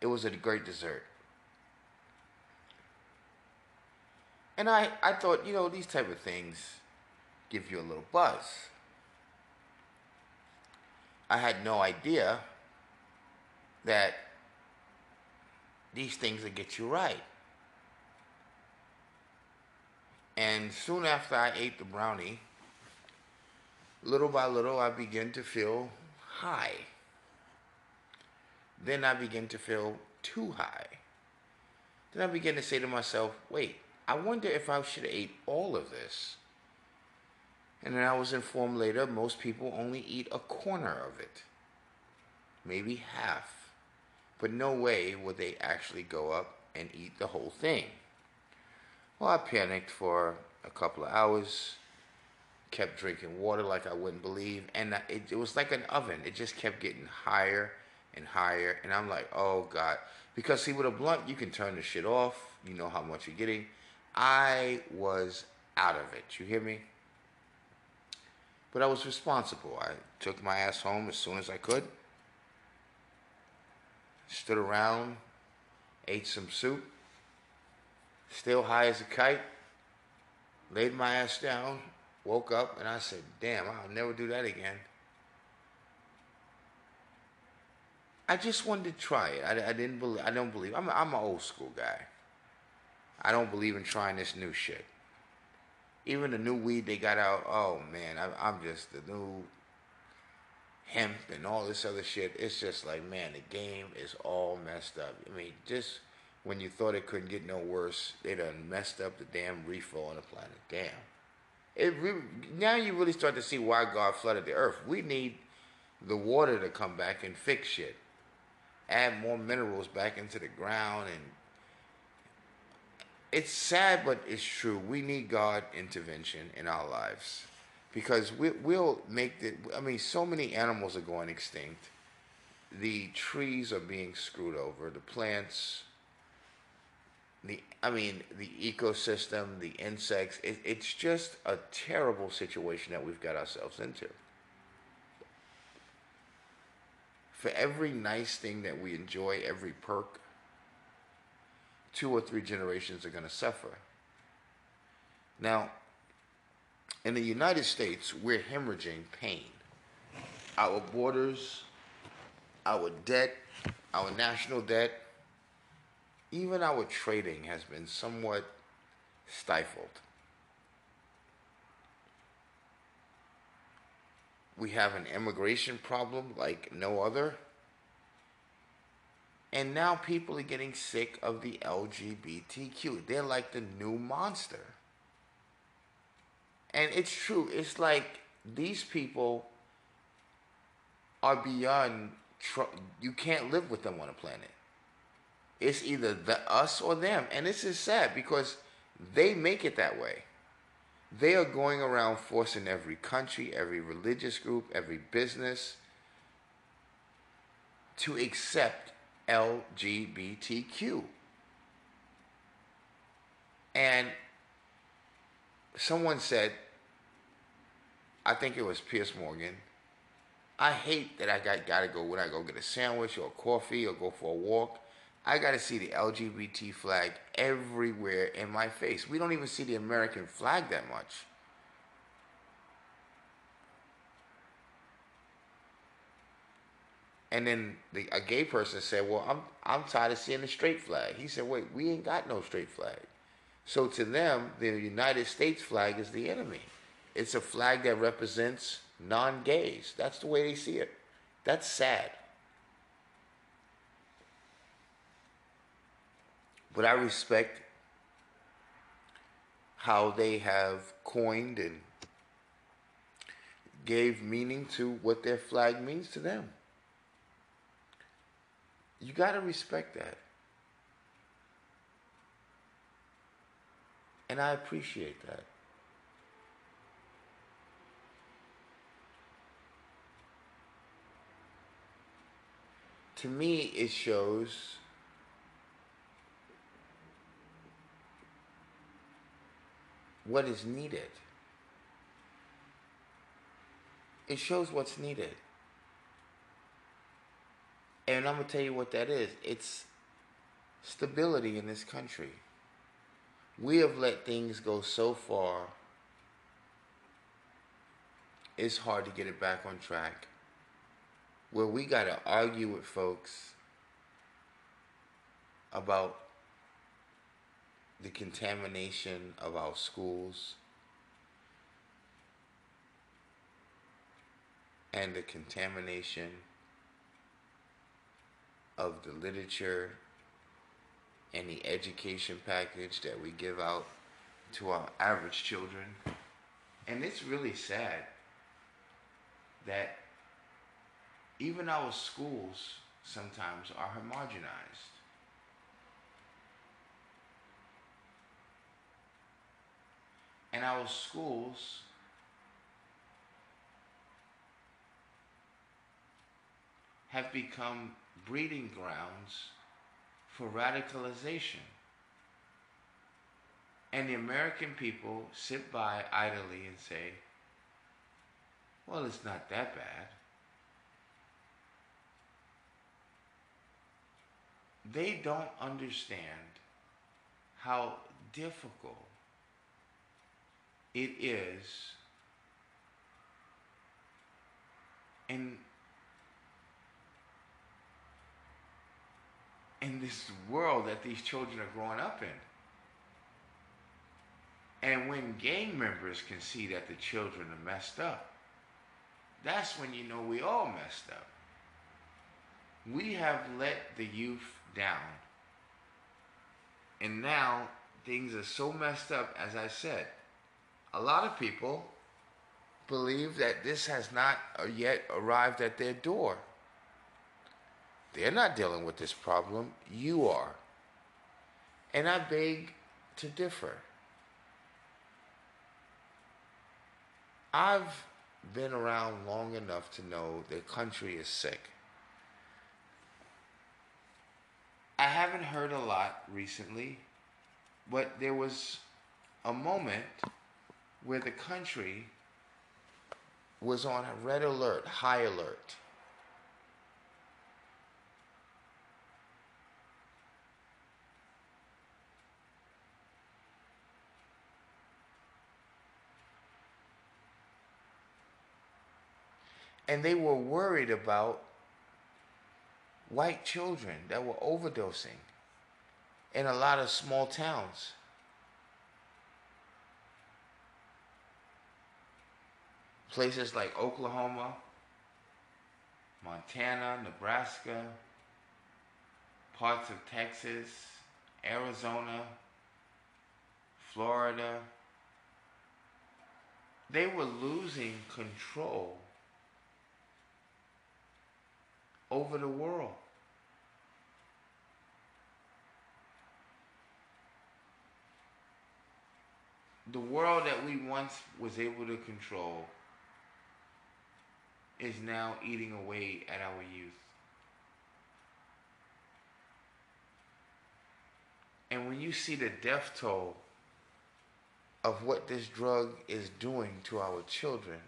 it was a great dessert. And I, I thought, you know, these type of things give you a little buzz. I had no idea that these things will get you right. And soon after I ate the brownie, little by little, I began to feel high. Then I began to feel too high. Then I began to say to myself, wait, I wonder if I should have ate all of this. And then I was informed later most people only eat a corner of it, maybe half. But no way would they actually go up and eat the whole thing. Well, I panicked for a couple of hours, kept drinking water like I wouldn't believe, and it, it was like an oven. It just kept getting higher and higher, and I'm like, oh God. Because see, with a blunt, you can turn the shit off. You know how much you're getting. I was out of it. You hear me? But I was responsible. I took my ass home as soon as I could. Stood around, ate some soup, still high as a kite, laid my ass down, woke up, and I said, damn, I'll never do that again. I just wanted to try it. I, I didn't believe. I don't believe. I'm. I'm an old school guy. I don't believe in trying this new shit. Even the new weed they got out. Oh man, I, I'm just the new hemp and all this other shit. It's just like man, the game is all messed up. I mean, just when you thought it couldn't get no worse, they done messed up the damn reefer on the planet. Damn. It re- now you really start to see why God flooded the earth. We need the water to come back and fix shit add more minerals back into the ground and it's sad but it's true we need god intervention in our lives because we, will make the i mean so many animals are going extinct the trees are being screwed over the plants the i mean the ecosystem the insects it, it's just a terrible situation that we've got ourselves into for every nice thing that we enjoy, every perk, two or three generations are going to suffer. Now, in the United States, we're hemorrhaging pain. Our borders, our debt, our national debt, even our trading has been somewhat stifled. We have an immigration problem like no other. And now people are getting sick of the LGBTQ. They're like the new monster. And it's true. It's like these people are beyond. Tr- you can't live with them on a planet. It's either the us or them, and this is sad because they make it that way. They are going around forcing every country, every religious group, every business to accept LGBTQ. And someone said, I think it was Piers Morgan, I hate that I got, got to go when I go get a sandwich or coffee or go for a walk. I got to see the LGBT flag everywhere in my face. We don't even see the American flag that much. And then the, a gay person said, "Well, I'm I'm tired of seeing the straight flag." He said, "Wait, we ain't got no straight flag." So to them, the United States flag is the enemy. It's a flag that represents non-gays. That's the way they see it. That's sad. But I respect how they have coined and gave meaning to what their flag means to them. You got to respect that. And I appreciate that. To me, it shows what is needed. It shows what's needed. And I'm going to tell you what that is it's stability in this country. We have let things go so far, it's hard to get it back on track. Where we got to argue with folks about the contamination of our schools and the contamination of the literature and the education package that we give out to our average children. And it's really sad that even our schools sometimes are homogenized. And our schools have become breeding grounds for radicalization. And the American people sit by idly and say, Well, it's not that bad. They don't understand how difficult it is in in this world that these children are growing up in. And when gang members can see that the children are messed up, that's when you know we all messed up. We have let the youth down. And now things are so messed up, as I said. A lot of people believe that this has not uh, yet arrived at their door. They're not dealing with this problem, you are. And I beg to differ. I've been around long enough to know the country is sick. I haven't heard a lot recently, but there was a moment where the country was on a red alert, high alert. And they were worried about white children that were overdosing in a lot of small towns. Places like Oklahoma, Montana, Nebraska, parts of Texas, Arizona, Florida. They were losing control over the world. The world that we once was able to control is now eating away at our youth. And when you see the death toll of what this drug is doing to our children,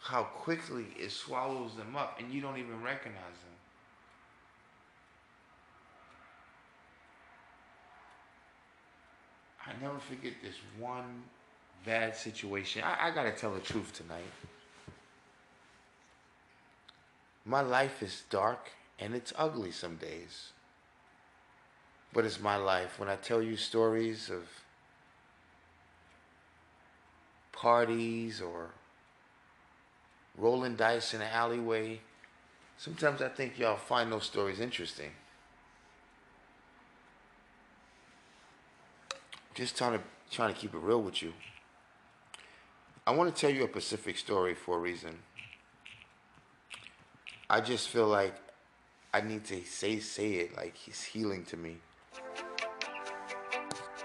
how quickly it swallows them up and you don't even recognize them. I never forget this one bad situation. I, I gotta tell the truth tonight. My life is dark and it's ugly some days. But it's my life. When I tell you stories of parties or rolling dice in an alleyway. Sometimes I think y'all find those stories interesting. Just trying to trying to keep it real with you. I want to tell you a Pacific story for a reason. I just feel like I need to say say it like he's healing to me.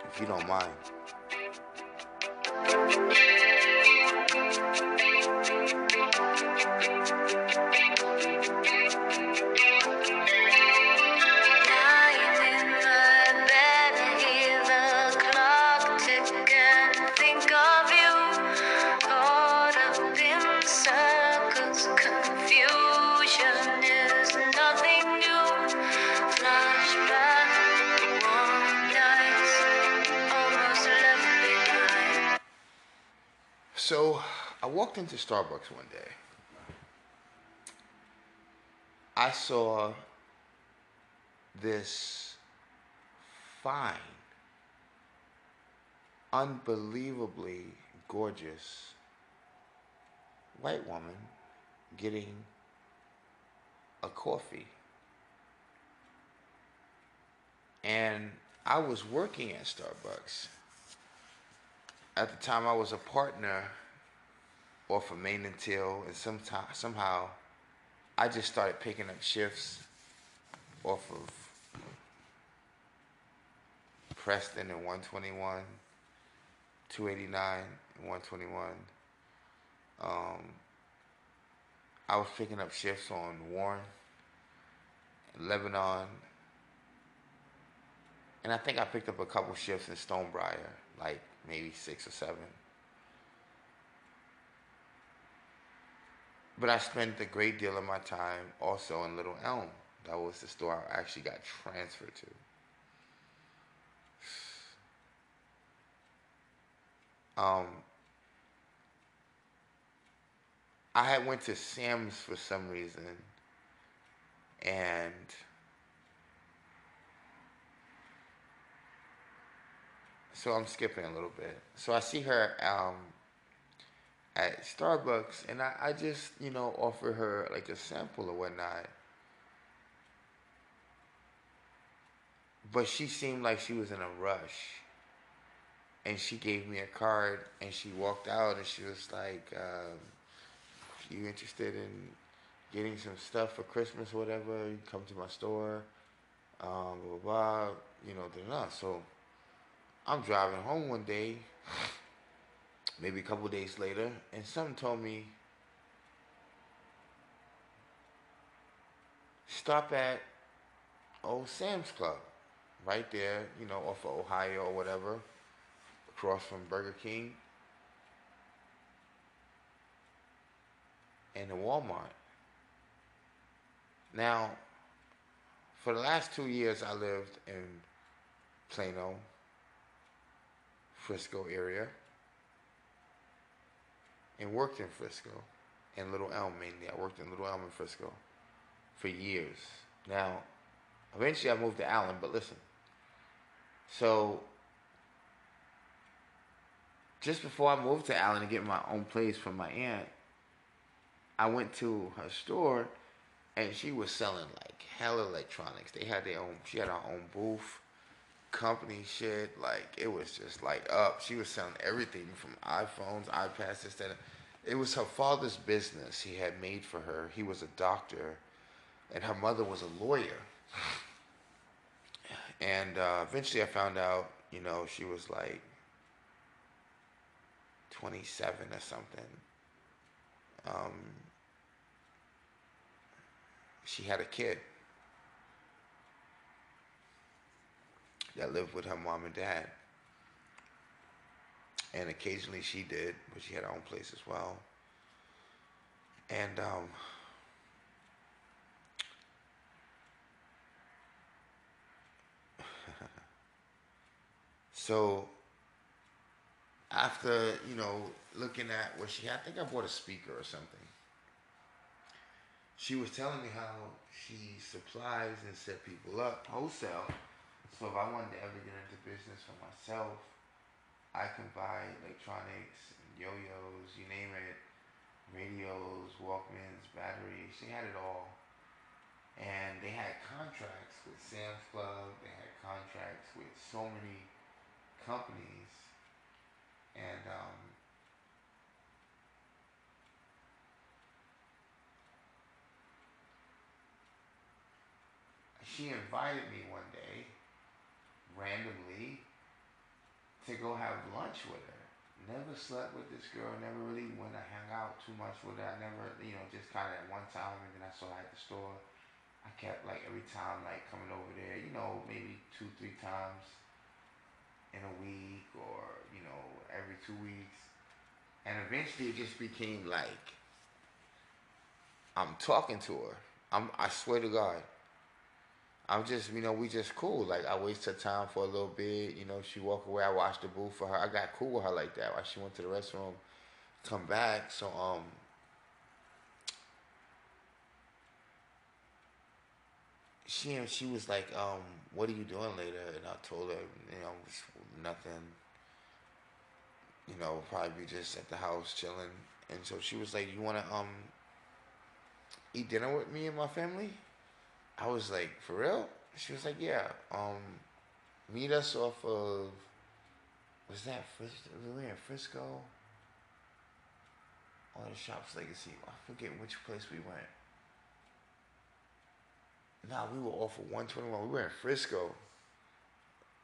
If you don't mind. Walked into Starbucks one day. I saw this fine, unbelievably gorgeous white woman getting a coffee. And I was working at Starbucks. At the time, I was a partner off of Main and Teel, and sometime, somehow I just started picking up shifts off of Preston and 121, 289 and 121. Um, I was picking up shifts on Warren, Lebanon, and I think I picked up a couple shifts in Stonebriar, like maybe six or seven. But I spent a great deal of my time also in Little Elm. That was the store I actually got transferred to. Um, I had went to Sam's for some reason, and so I'm skipping a little bit. So I see her um, at Starbucks, and I, I just you know offer her like a sample or whatnot. But she seemed like she was in a rush and she gave me a card and she walked out and she was like um, you interested in getting some stuff for christmas or whatever you come to my store um, blah, blah blah you know da, not. so i'm driving home one day maybe a couple days later and someone told me stop at old sam's club right there you know off of ohio or whatever across from Burger King and the Walmart. Now, for the last two years, I lived in Plano, Frisco area, and worked in Frisco, in Little Elm mainly. I worked in Little Elm and Frisco for years. Now, eventually I moved to Allen, but listen. So just before I moved to Allen to get my own place from my aunt, I went to her store and she was selling like hell electronics. They had their own she had her own booth, company shit, like it was just like up. She was selling everything from iPhones, iPads, this, that. It was her father's business he had made for her. He was a doctor and her mother was a lawyer. And uh, eventually I found out, you know, she was like 27 or something. Um, she had a kid that lived with her mom and dad. And occasionally she did, but she had her own place as well. And um, so after you know looking at what she had, I think I bought a speaker or something. She was telling me how she supplies and set people up wholesale. So if I wanted to ever get into business for myself, I can buy electronics, yo-yos, you name it, radios, Walkmans, batteries. She had it all. And they had contracts with Sam's Club. They had contracts with so many companies and um, she invited me one day, randomly, to go have lunch with her. Never slept with this girl, never really went to hang out too much with her. I never, you know, just kind of at one time, and then I saw her at the store. I kept like every time, like coming over there, you know, maybe two, three times in a week or you know every two weeks and eventually it just became like i'm talking to her i'm i swear to god i'm just you know we just cool like i waste her time for a little bit you know she walk away i watch the booth for her i got cool with her like that while she went to the restroom come back so um she and she was like, um, "What are you doing later?" And I told her, you know, nothing. You know, probably just at the house chilling. And so she was like, "You want to um eat dinner with me and my family?" I was like, "For real?" She was like, "Yeah. Um, meet us off of was that Frisco? We were in Frisco. Or the Shops Legacy. I forget which place we went. Nah, we were off of 121. We were in Frisco,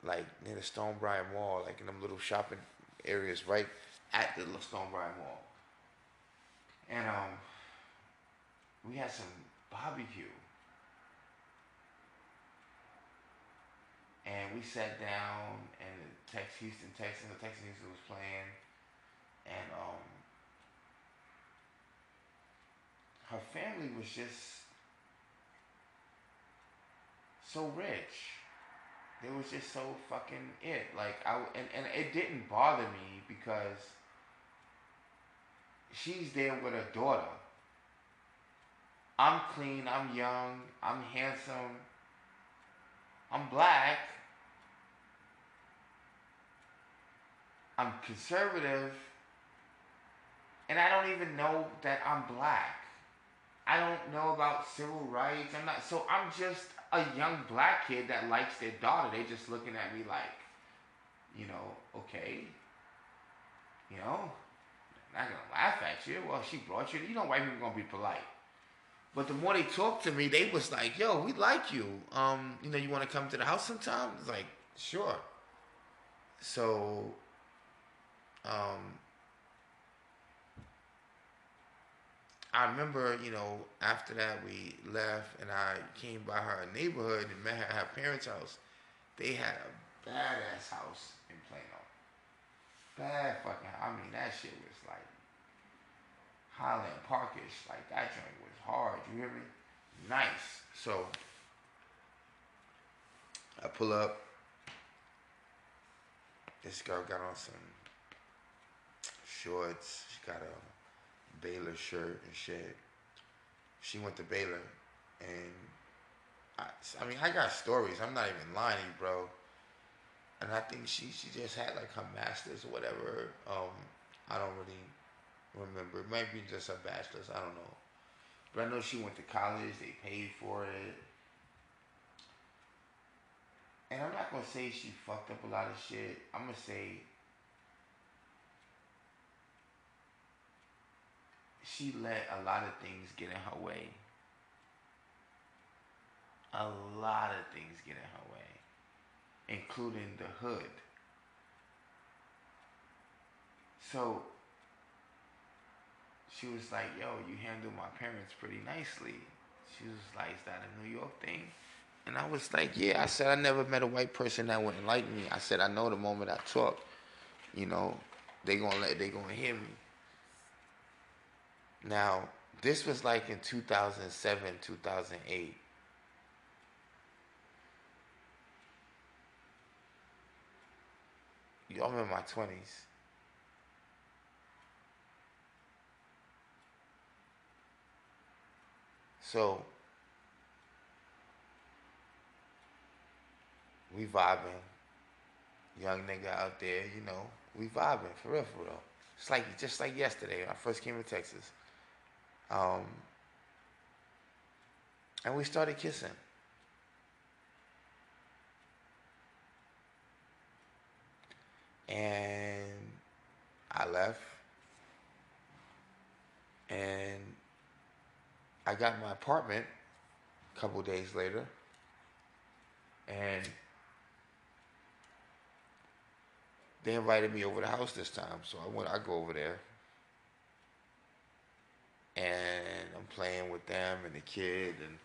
like near the Stonebriar Mall, like in them little shopping areas right at the Stonebriar Mall. And um, we had some barbecue. And we sat down and the Tex Houston, Texas, the Texas Houston was playing. And um, her family was just so rich. It was just so fucking it. Like I and, and it didn't bother me because she's there with her daughter. I'm clean, I'm young, I'm handsome, I'm black, I'm conservative, and I don't even know that I'm black. I don't know about civil rights. I'm not so I'm just a young black kid that likes their daughter. They just looking at me like, you know, okay. You know, not gonna laugh at you. Well, she brought you. You know, white people gonna be polite. But the more they talked to me, they was like, "Yo, we like you. Um, you know, you want to come to the house sometime?" It's like, sure. So, um, I remember, you know, after that we left and I came by her neighborhood and met her her parents' house. They had a badass house in Plano. Bad fucking, I mean, that shit was like Highland Parkish. Like that joint was hard. You hear me? Nice. So I pull up. This girl got on some shorts. She got a Baylor shirt and shit. She went to Baylor, and I, I mean, I got stories. I'm not even lying, bro. And I think she she just had like her masters or whatever. Um, I don't really remember. It might be just her bachelor's. I don't know. But I know she went to college. They paid for it. And I'm not gonna say she fucked up a lot of shit. I'm gonna say she let a lot of things get in her way. A lot of things get in her way, including the hood. So she was like, yo, you handle my parents pretty nicely. She was like, is that a New York thing? And I was like, yeah. I said, I never met a white person that wouldn't like me. I said, I know the moment I talk, you know, they gonna let, they gonna hear me. Now, this was like in 2007, 2008. Y'all in my 20s. So, we vibing. Young nigga out there, you know, we vibing for real, for real. It's like just like yesterday when I first came to Texas. Um, and we started kissing. And I left. And I got my apartment a couple days later. And they invited me over the house this time. So I went I go over there and I'm playing with them and the kid and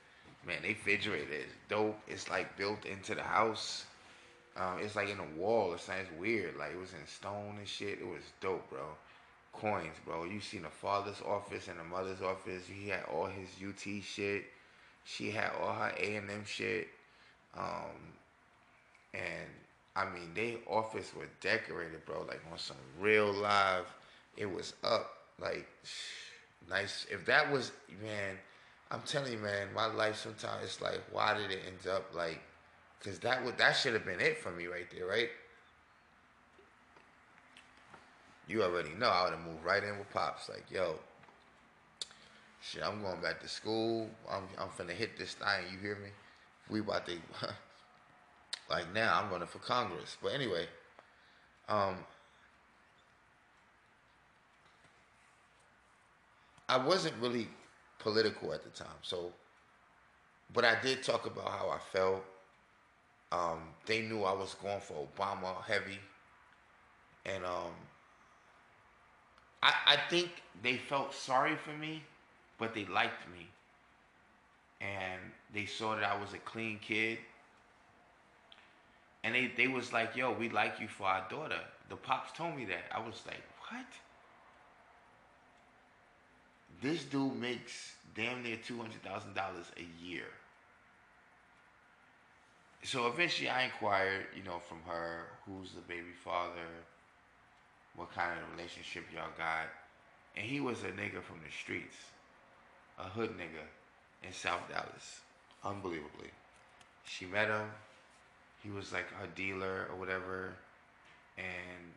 man, they refrigerator is dope. It's like built into the house. Um, it's like in a wall. It's nice, weird. Like it was in stone and shit. It was dope, bro. Coins, bro. You seen the father's office and the mother's office. He had all his UT shit. She had all her A and M shit. Um, and I mean, they office was decorated, bro. Like on some real live. It was up. Like nice. If that was man, I'm telling you, man, my life sometimes it's like, why did it end up like? Cause that would that should have been it for me right there, right? You already know I would have moved right in with pops. Like, yo, shit, I'm going back to school. I'm I'm finna hit this thing. You hear me? We about to like now. I'm running for Congress. But anyway, um, I wasn't really political at the time, so but I did talk about how I felt. Um, they knew I was going for Obama heavy, and um, I I think they felt sorry for me, but they liked me, and they saw that I was a clean kid, and they they was like, "Yo, we like you for our daughter." The pops told me that. I was like, "What?" This dude makes damn near two hundred thousand dollars a year. So eventually, I inquired, you know, from her, who's the baby father, what kind of relationship y'all got, and he was a nigga from the streets, a hood nigga in South Dallas, unbelievably. She met him. He was like her dealer or whatever, and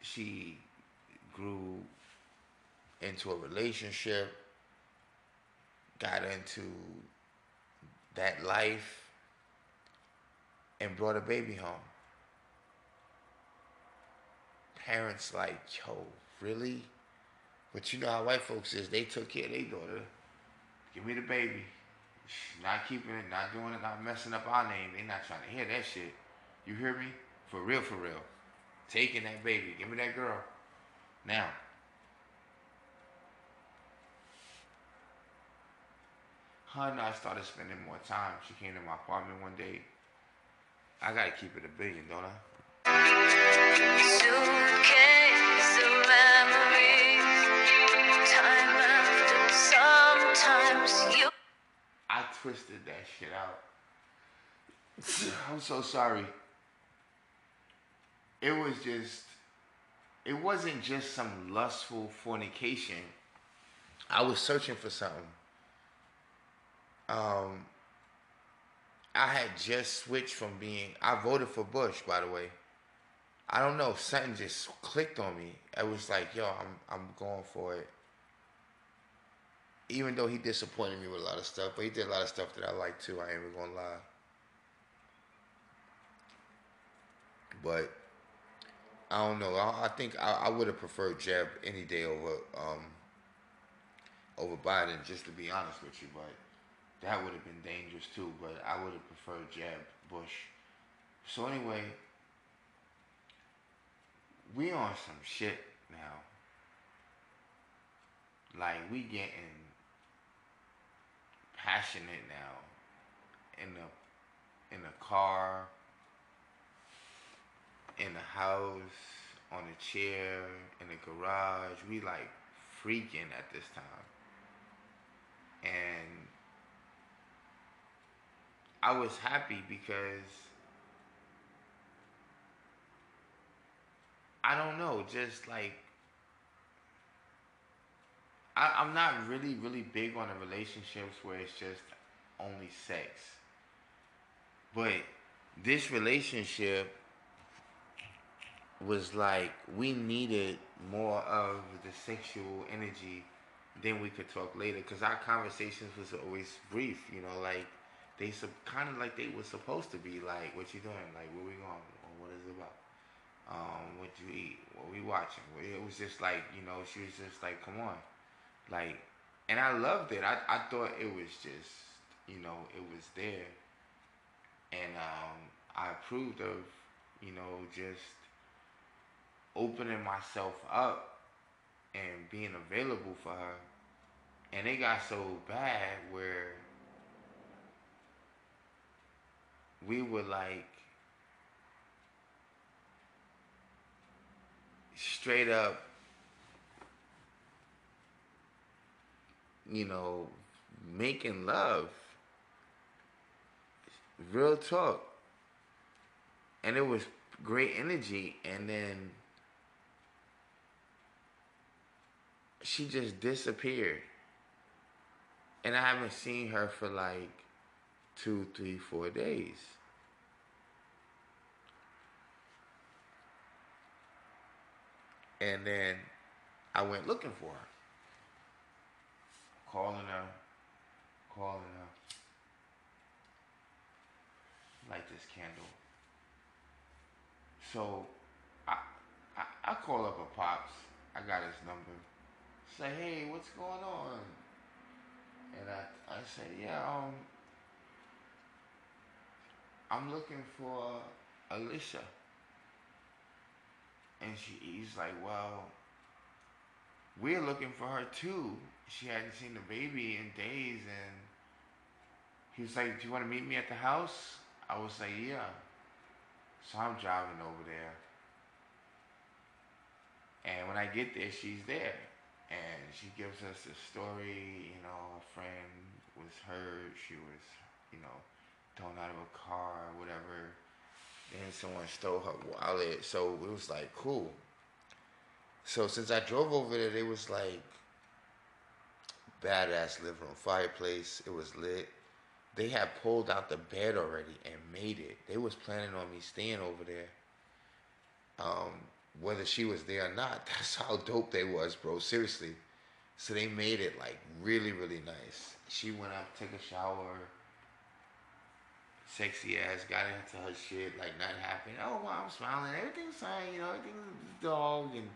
she grew into a relationship, got into that life, and brought a baby home. Parents like, yo, really? But you know how white folks is, they took care of their daughter. Give me the baby. She's not keeping it, not doing it, not messing up our name. They not trying to hear that shit. You hear me? For real, for real. Taking that baby. Give me that girl. Now. Her and I started spending more time. She came to my apartment one day. I gotta keep it a billion, don't I? Suitcase of memories. Time after sometimes you. I twisted that shit out. I'm so sorry. It was just, it wasn't just some lustful fornication. I was searching for something. Um, I had just switched from being, I voted for Bush, by the way. I don't know, something just clicked on me. I was like, yo, I'm, I'm going for it even though he disappointed me with a lot of stuff, but he did a lot of stuff that I like too. I ain't even gonna lie. But I don't know. I, I think I, I would have preferred Jeb any day over um, over Biden, just to be honest with you. But that would have been dangerous too. But I would have preferred Jeb Bush. So anyway, we on some shit now. Like we getting passionate now in the in the car, in the house, on a chair, in the garage. We like freaking at this time. And I was happy because I don't know, just like I, I'm not really, really big on the relationships where it's just only sex. But this relationship was like we needed more of the sexual energy then we could talk later because our conversations was always brief you know like they sub kind of like they were supposed to be like what you doing? Like where we going? Or what is it about? Um what you eat? What we watching? It was just like you know she was just like come on. Like and i loved it. I, I thought it was just you know it was there. And um i approved of you know just opening myself up and being available for her. And it got so bad where we were like straight up, you know, making love. Real talk. And it was great energy. And then she just disappeared. And I haven't seen her for like two, three, four days. And then I went looking for her. Calling her, calling her. Light this candle. So I, I, I call up a pops. I got his number say, hey, what's going on? And I, I say, yeah, um, I'm looking for Alicia. And she, he's like, well, we're looking for her too. She hadn't seen the baby in days, and he was like, do you want to meet me at the house? I was like, yeah. So I'm driving over there. And when I get there, she's there. And she gives us the story, you know, a friend was hurt, she was, you know, thrown out of a car, or whatever. Then someone stole her wallet. So it was like, cool. So since I drove over there, it was like badass living room fireplace. It was lit. They had pulled out the bed already and made it. They was planning on me staying over there. Um, whether she was there or not, that's how dope they was, bro. Seriously. So they made it like really, really nice. She went up, took a shower, sexy ass, got into her shit, like nothing happened. Oh, well, I'm smiling. Everything's fine, you know, everything's dog. And,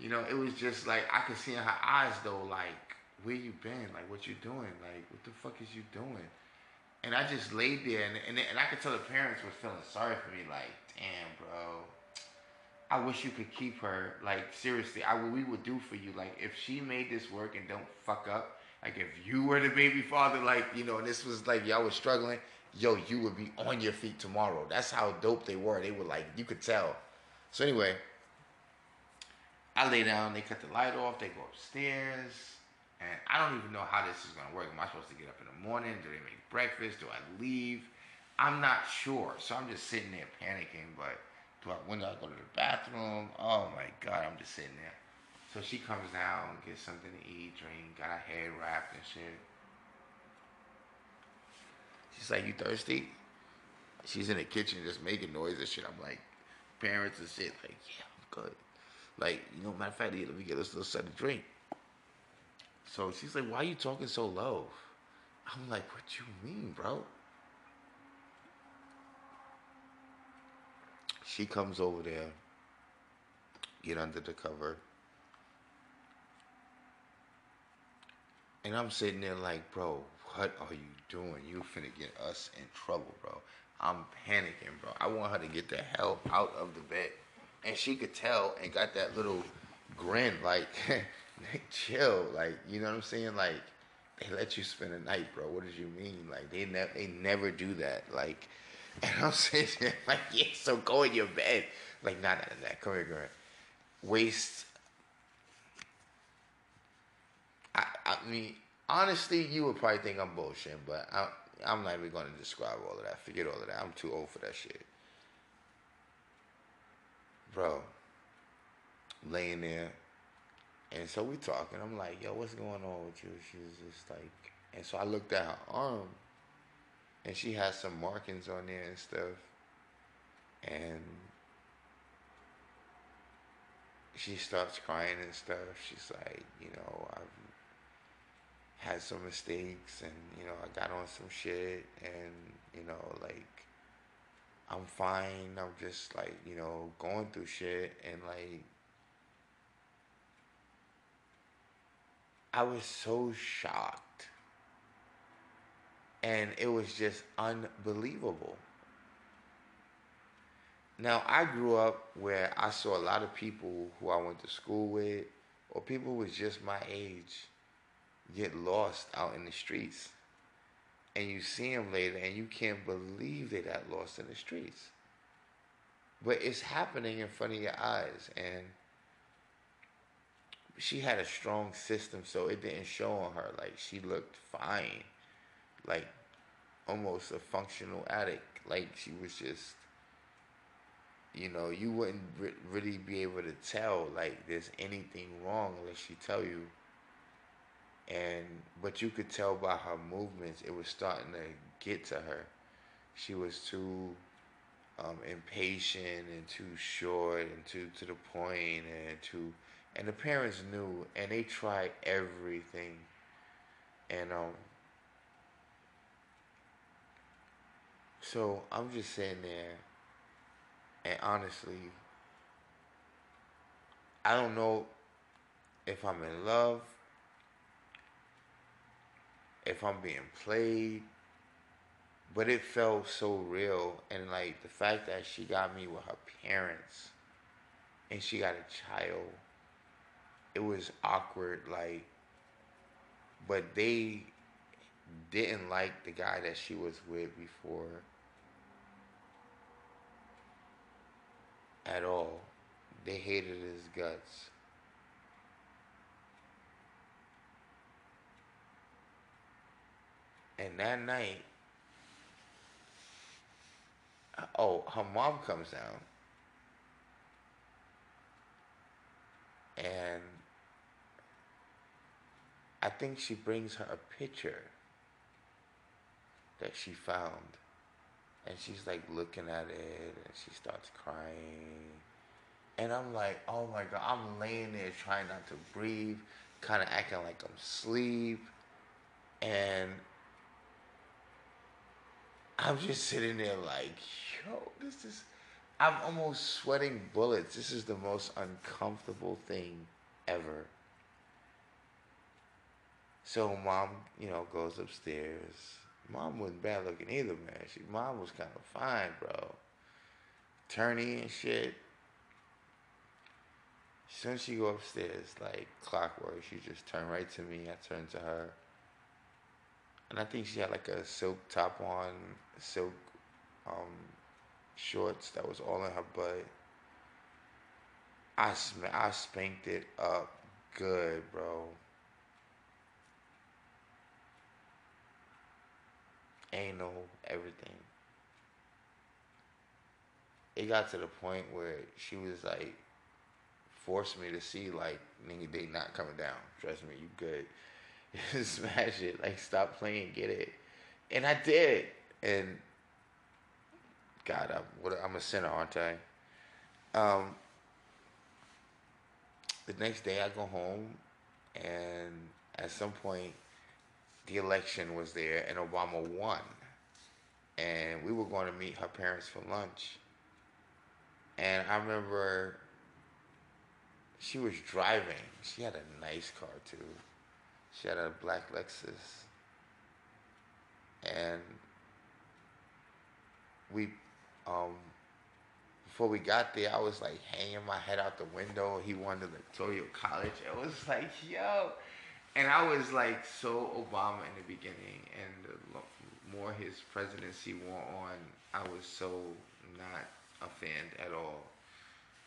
you know, it was just like, I could see in her eyes, though, like, where you been? Like, what you doing? Like, what the fuck is you doing? And I just laid there, and, and, and I could tell the parents were feeling sorry for me, like, damn, bro. I wish you could keep her. Like, seriously, I what we would do for you. Like, if she made this work and don't fuck up, like, if you were the baby father, like, you know, and this was like, y'all was struggling, yo, you would be on your feet tomorrow. That's how dope they were. They were like, you could tell. So, anyway, I lay down, they cut the light off, they go upstairs, and I don't even know how this is gonna work. Am I supposed to get up in the morning? Do they make breakfast? Do I leave? I'm not sure. So I'm just sitting there panicking, but when do I go to the bathroom? Oh my god, I'm just sitting there. So she comes down, gets something to eat, drink, got her hair wrapped and shit. She's like, You thirsty? She's in the kitchen just making noise and shit. I'm like, parents and shit, like, yeah, I'm good. Like, you know, matter of fact, let me get this little set of drink. So she's like, Why are you talking so low? I'm like, What you mean, bro? She comes over there, get under the cover. And I'm sitting there like, bro, what are you doing? You finna get us in trouble, bro. I'm panicking, bro. I want her to get the hell out of the bed. And she could tell and got that little grin, like, chill. Like, you know what I'm saying? Like, they let you spend a night, bro. What did you mean? Like, they, never they never do that. Like, and I'm sitting there like, yeah, so go in your bed. Like, nah, nah, nah, nah. Come here, here. Waste. I, I mean, honestly, you would probably think I'm bullshit, but I, I'm not even going to describe all of that. Forget all of that. I'm too old for that shit. Bro, laying there. And so we talking. I'm like, yo, what's going on with you? She's just like, and so I looked at her arm and she has some markings on there and stuff. And she starts crying and stuff. She's like, you know, I've had some mistakes and, you know, I got on some shit and, you know, like, I'm fine. I'm just like, you know, going through shit and like, I was so shocked and it was just unbelievable. Now, I grew up where I saw a lot of people who I went to school with, or people who was just my age, get lost out in the streets. And you see them later, and you can't believe they got lost in the streets. But it's happening in front of your eyes, and she had a strong system, so it didn't show on her. Like she looked fine like almost a functional addict. Like she was just, you know, you wouldn't re- really be able to tell like there's anything wrong unless she tell you. And but you could tell by her movements, it was starting to get to her. She was too um, impatient and too short and too to the point and too, and the parents knew and they tried everything. And um, So I'm just sitting there, and honestly, I don't know if I'm in love, if I'm being played, but it felt so real. And like the fact that she got me with her parents and she got a child, it was awkward. Like, but they didn't like the guy that she was with before at all. They hated his guts. And that night, oh, her mom comes down. And I think she brings her a picture that she found and she's like looking at it and she starts crying. And I'm like, oh my God, I'm laying there trying not to breathe, kind of acting like I'm asleep. And I'm just sitting there like, yo, this is, I'm almost sweating bullets. This is the most uncomfortable thing ever. So mom, you know, goes upstairs. Mom wasn't bad looking either, man. She, mom was kind of fine, bro. Attorney and shit. Since she go upstairs, like clockwork, she just turned right to me. I turned to her. And I think she had like a silk top on, silk um, shorts that was all in her butt. I, sm- I spanked it up good, bro. Anal, everything. It got to the point where she was like, forced me to see like, nigga, they not coming down. Trust me, you good. Smash it. Like, stop playing, get it. And I did. And God, I'm, what, I'm a sinner, aren't I? Um, the next day I go home, and at some point, the election was there and Obama won. And we were going to meet her parents for lunch. And I remember she was driving. She had a nice car too. She had a black Lexus. And we um before we got there, I was like hanging my head out the window. He wanted to Toyo College. It was like, yo, and I was like so Obama in the beginning, and the more his presidency wore on, I was so not a fan at all.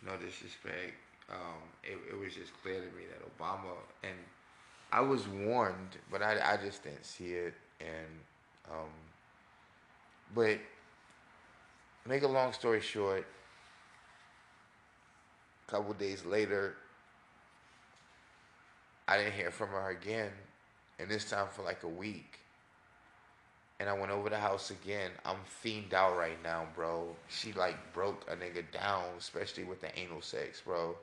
No disrespect. Um, it, it was just clear to me that Obama and I was warned, but I, I just didn't see it. And um, but make a long story short, a couple days later, I didn't hear from her again, and this time for like a week. And I went over the house again. I'm fiend out right now, bro. She like broke a nigga down, especially with the anal sex, bro.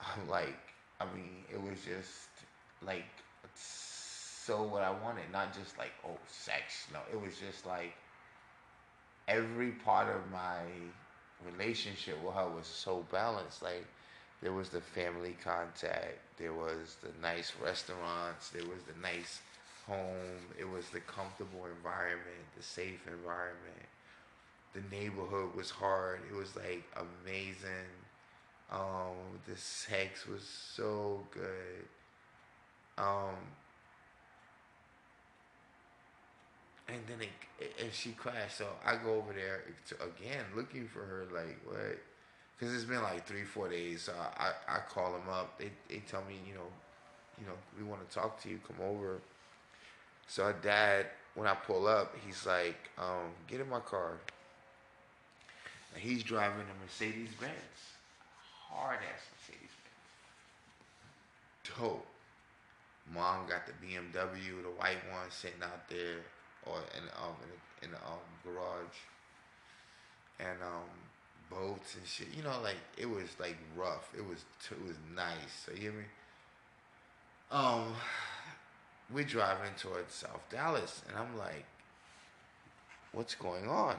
I'm like, I mean, it was just like so what I wanted, not just like oh sex. No, it was just like every part of my relationship with her was so balanced. Like there was the family contact, there was the nice restaurants, there was the nice home, it was the comfortable environment, the safe environment. The neighborhood was hard. It was like amazing. Um, the sex was so good. Um, and then it, and she crashed. So I go over there again looking for her. Like what? Because it's been like three, four days. I, I, call them up. They, they tell me, you know, you know, we want to talk to you. Come over. So dad, when I pull up, he's like, um, get in my car. And he's driving a Mercedes Benz, hard ass Mercedes Benz. Dope. Mom got the BMW, the white one, sitting out there, or in um in the, in the um garage. And um boats and shit. You know, like it was like rough. It was it was nice. So you hear me? Um, we're driving towards South Dallas, and I'm like, what's going on?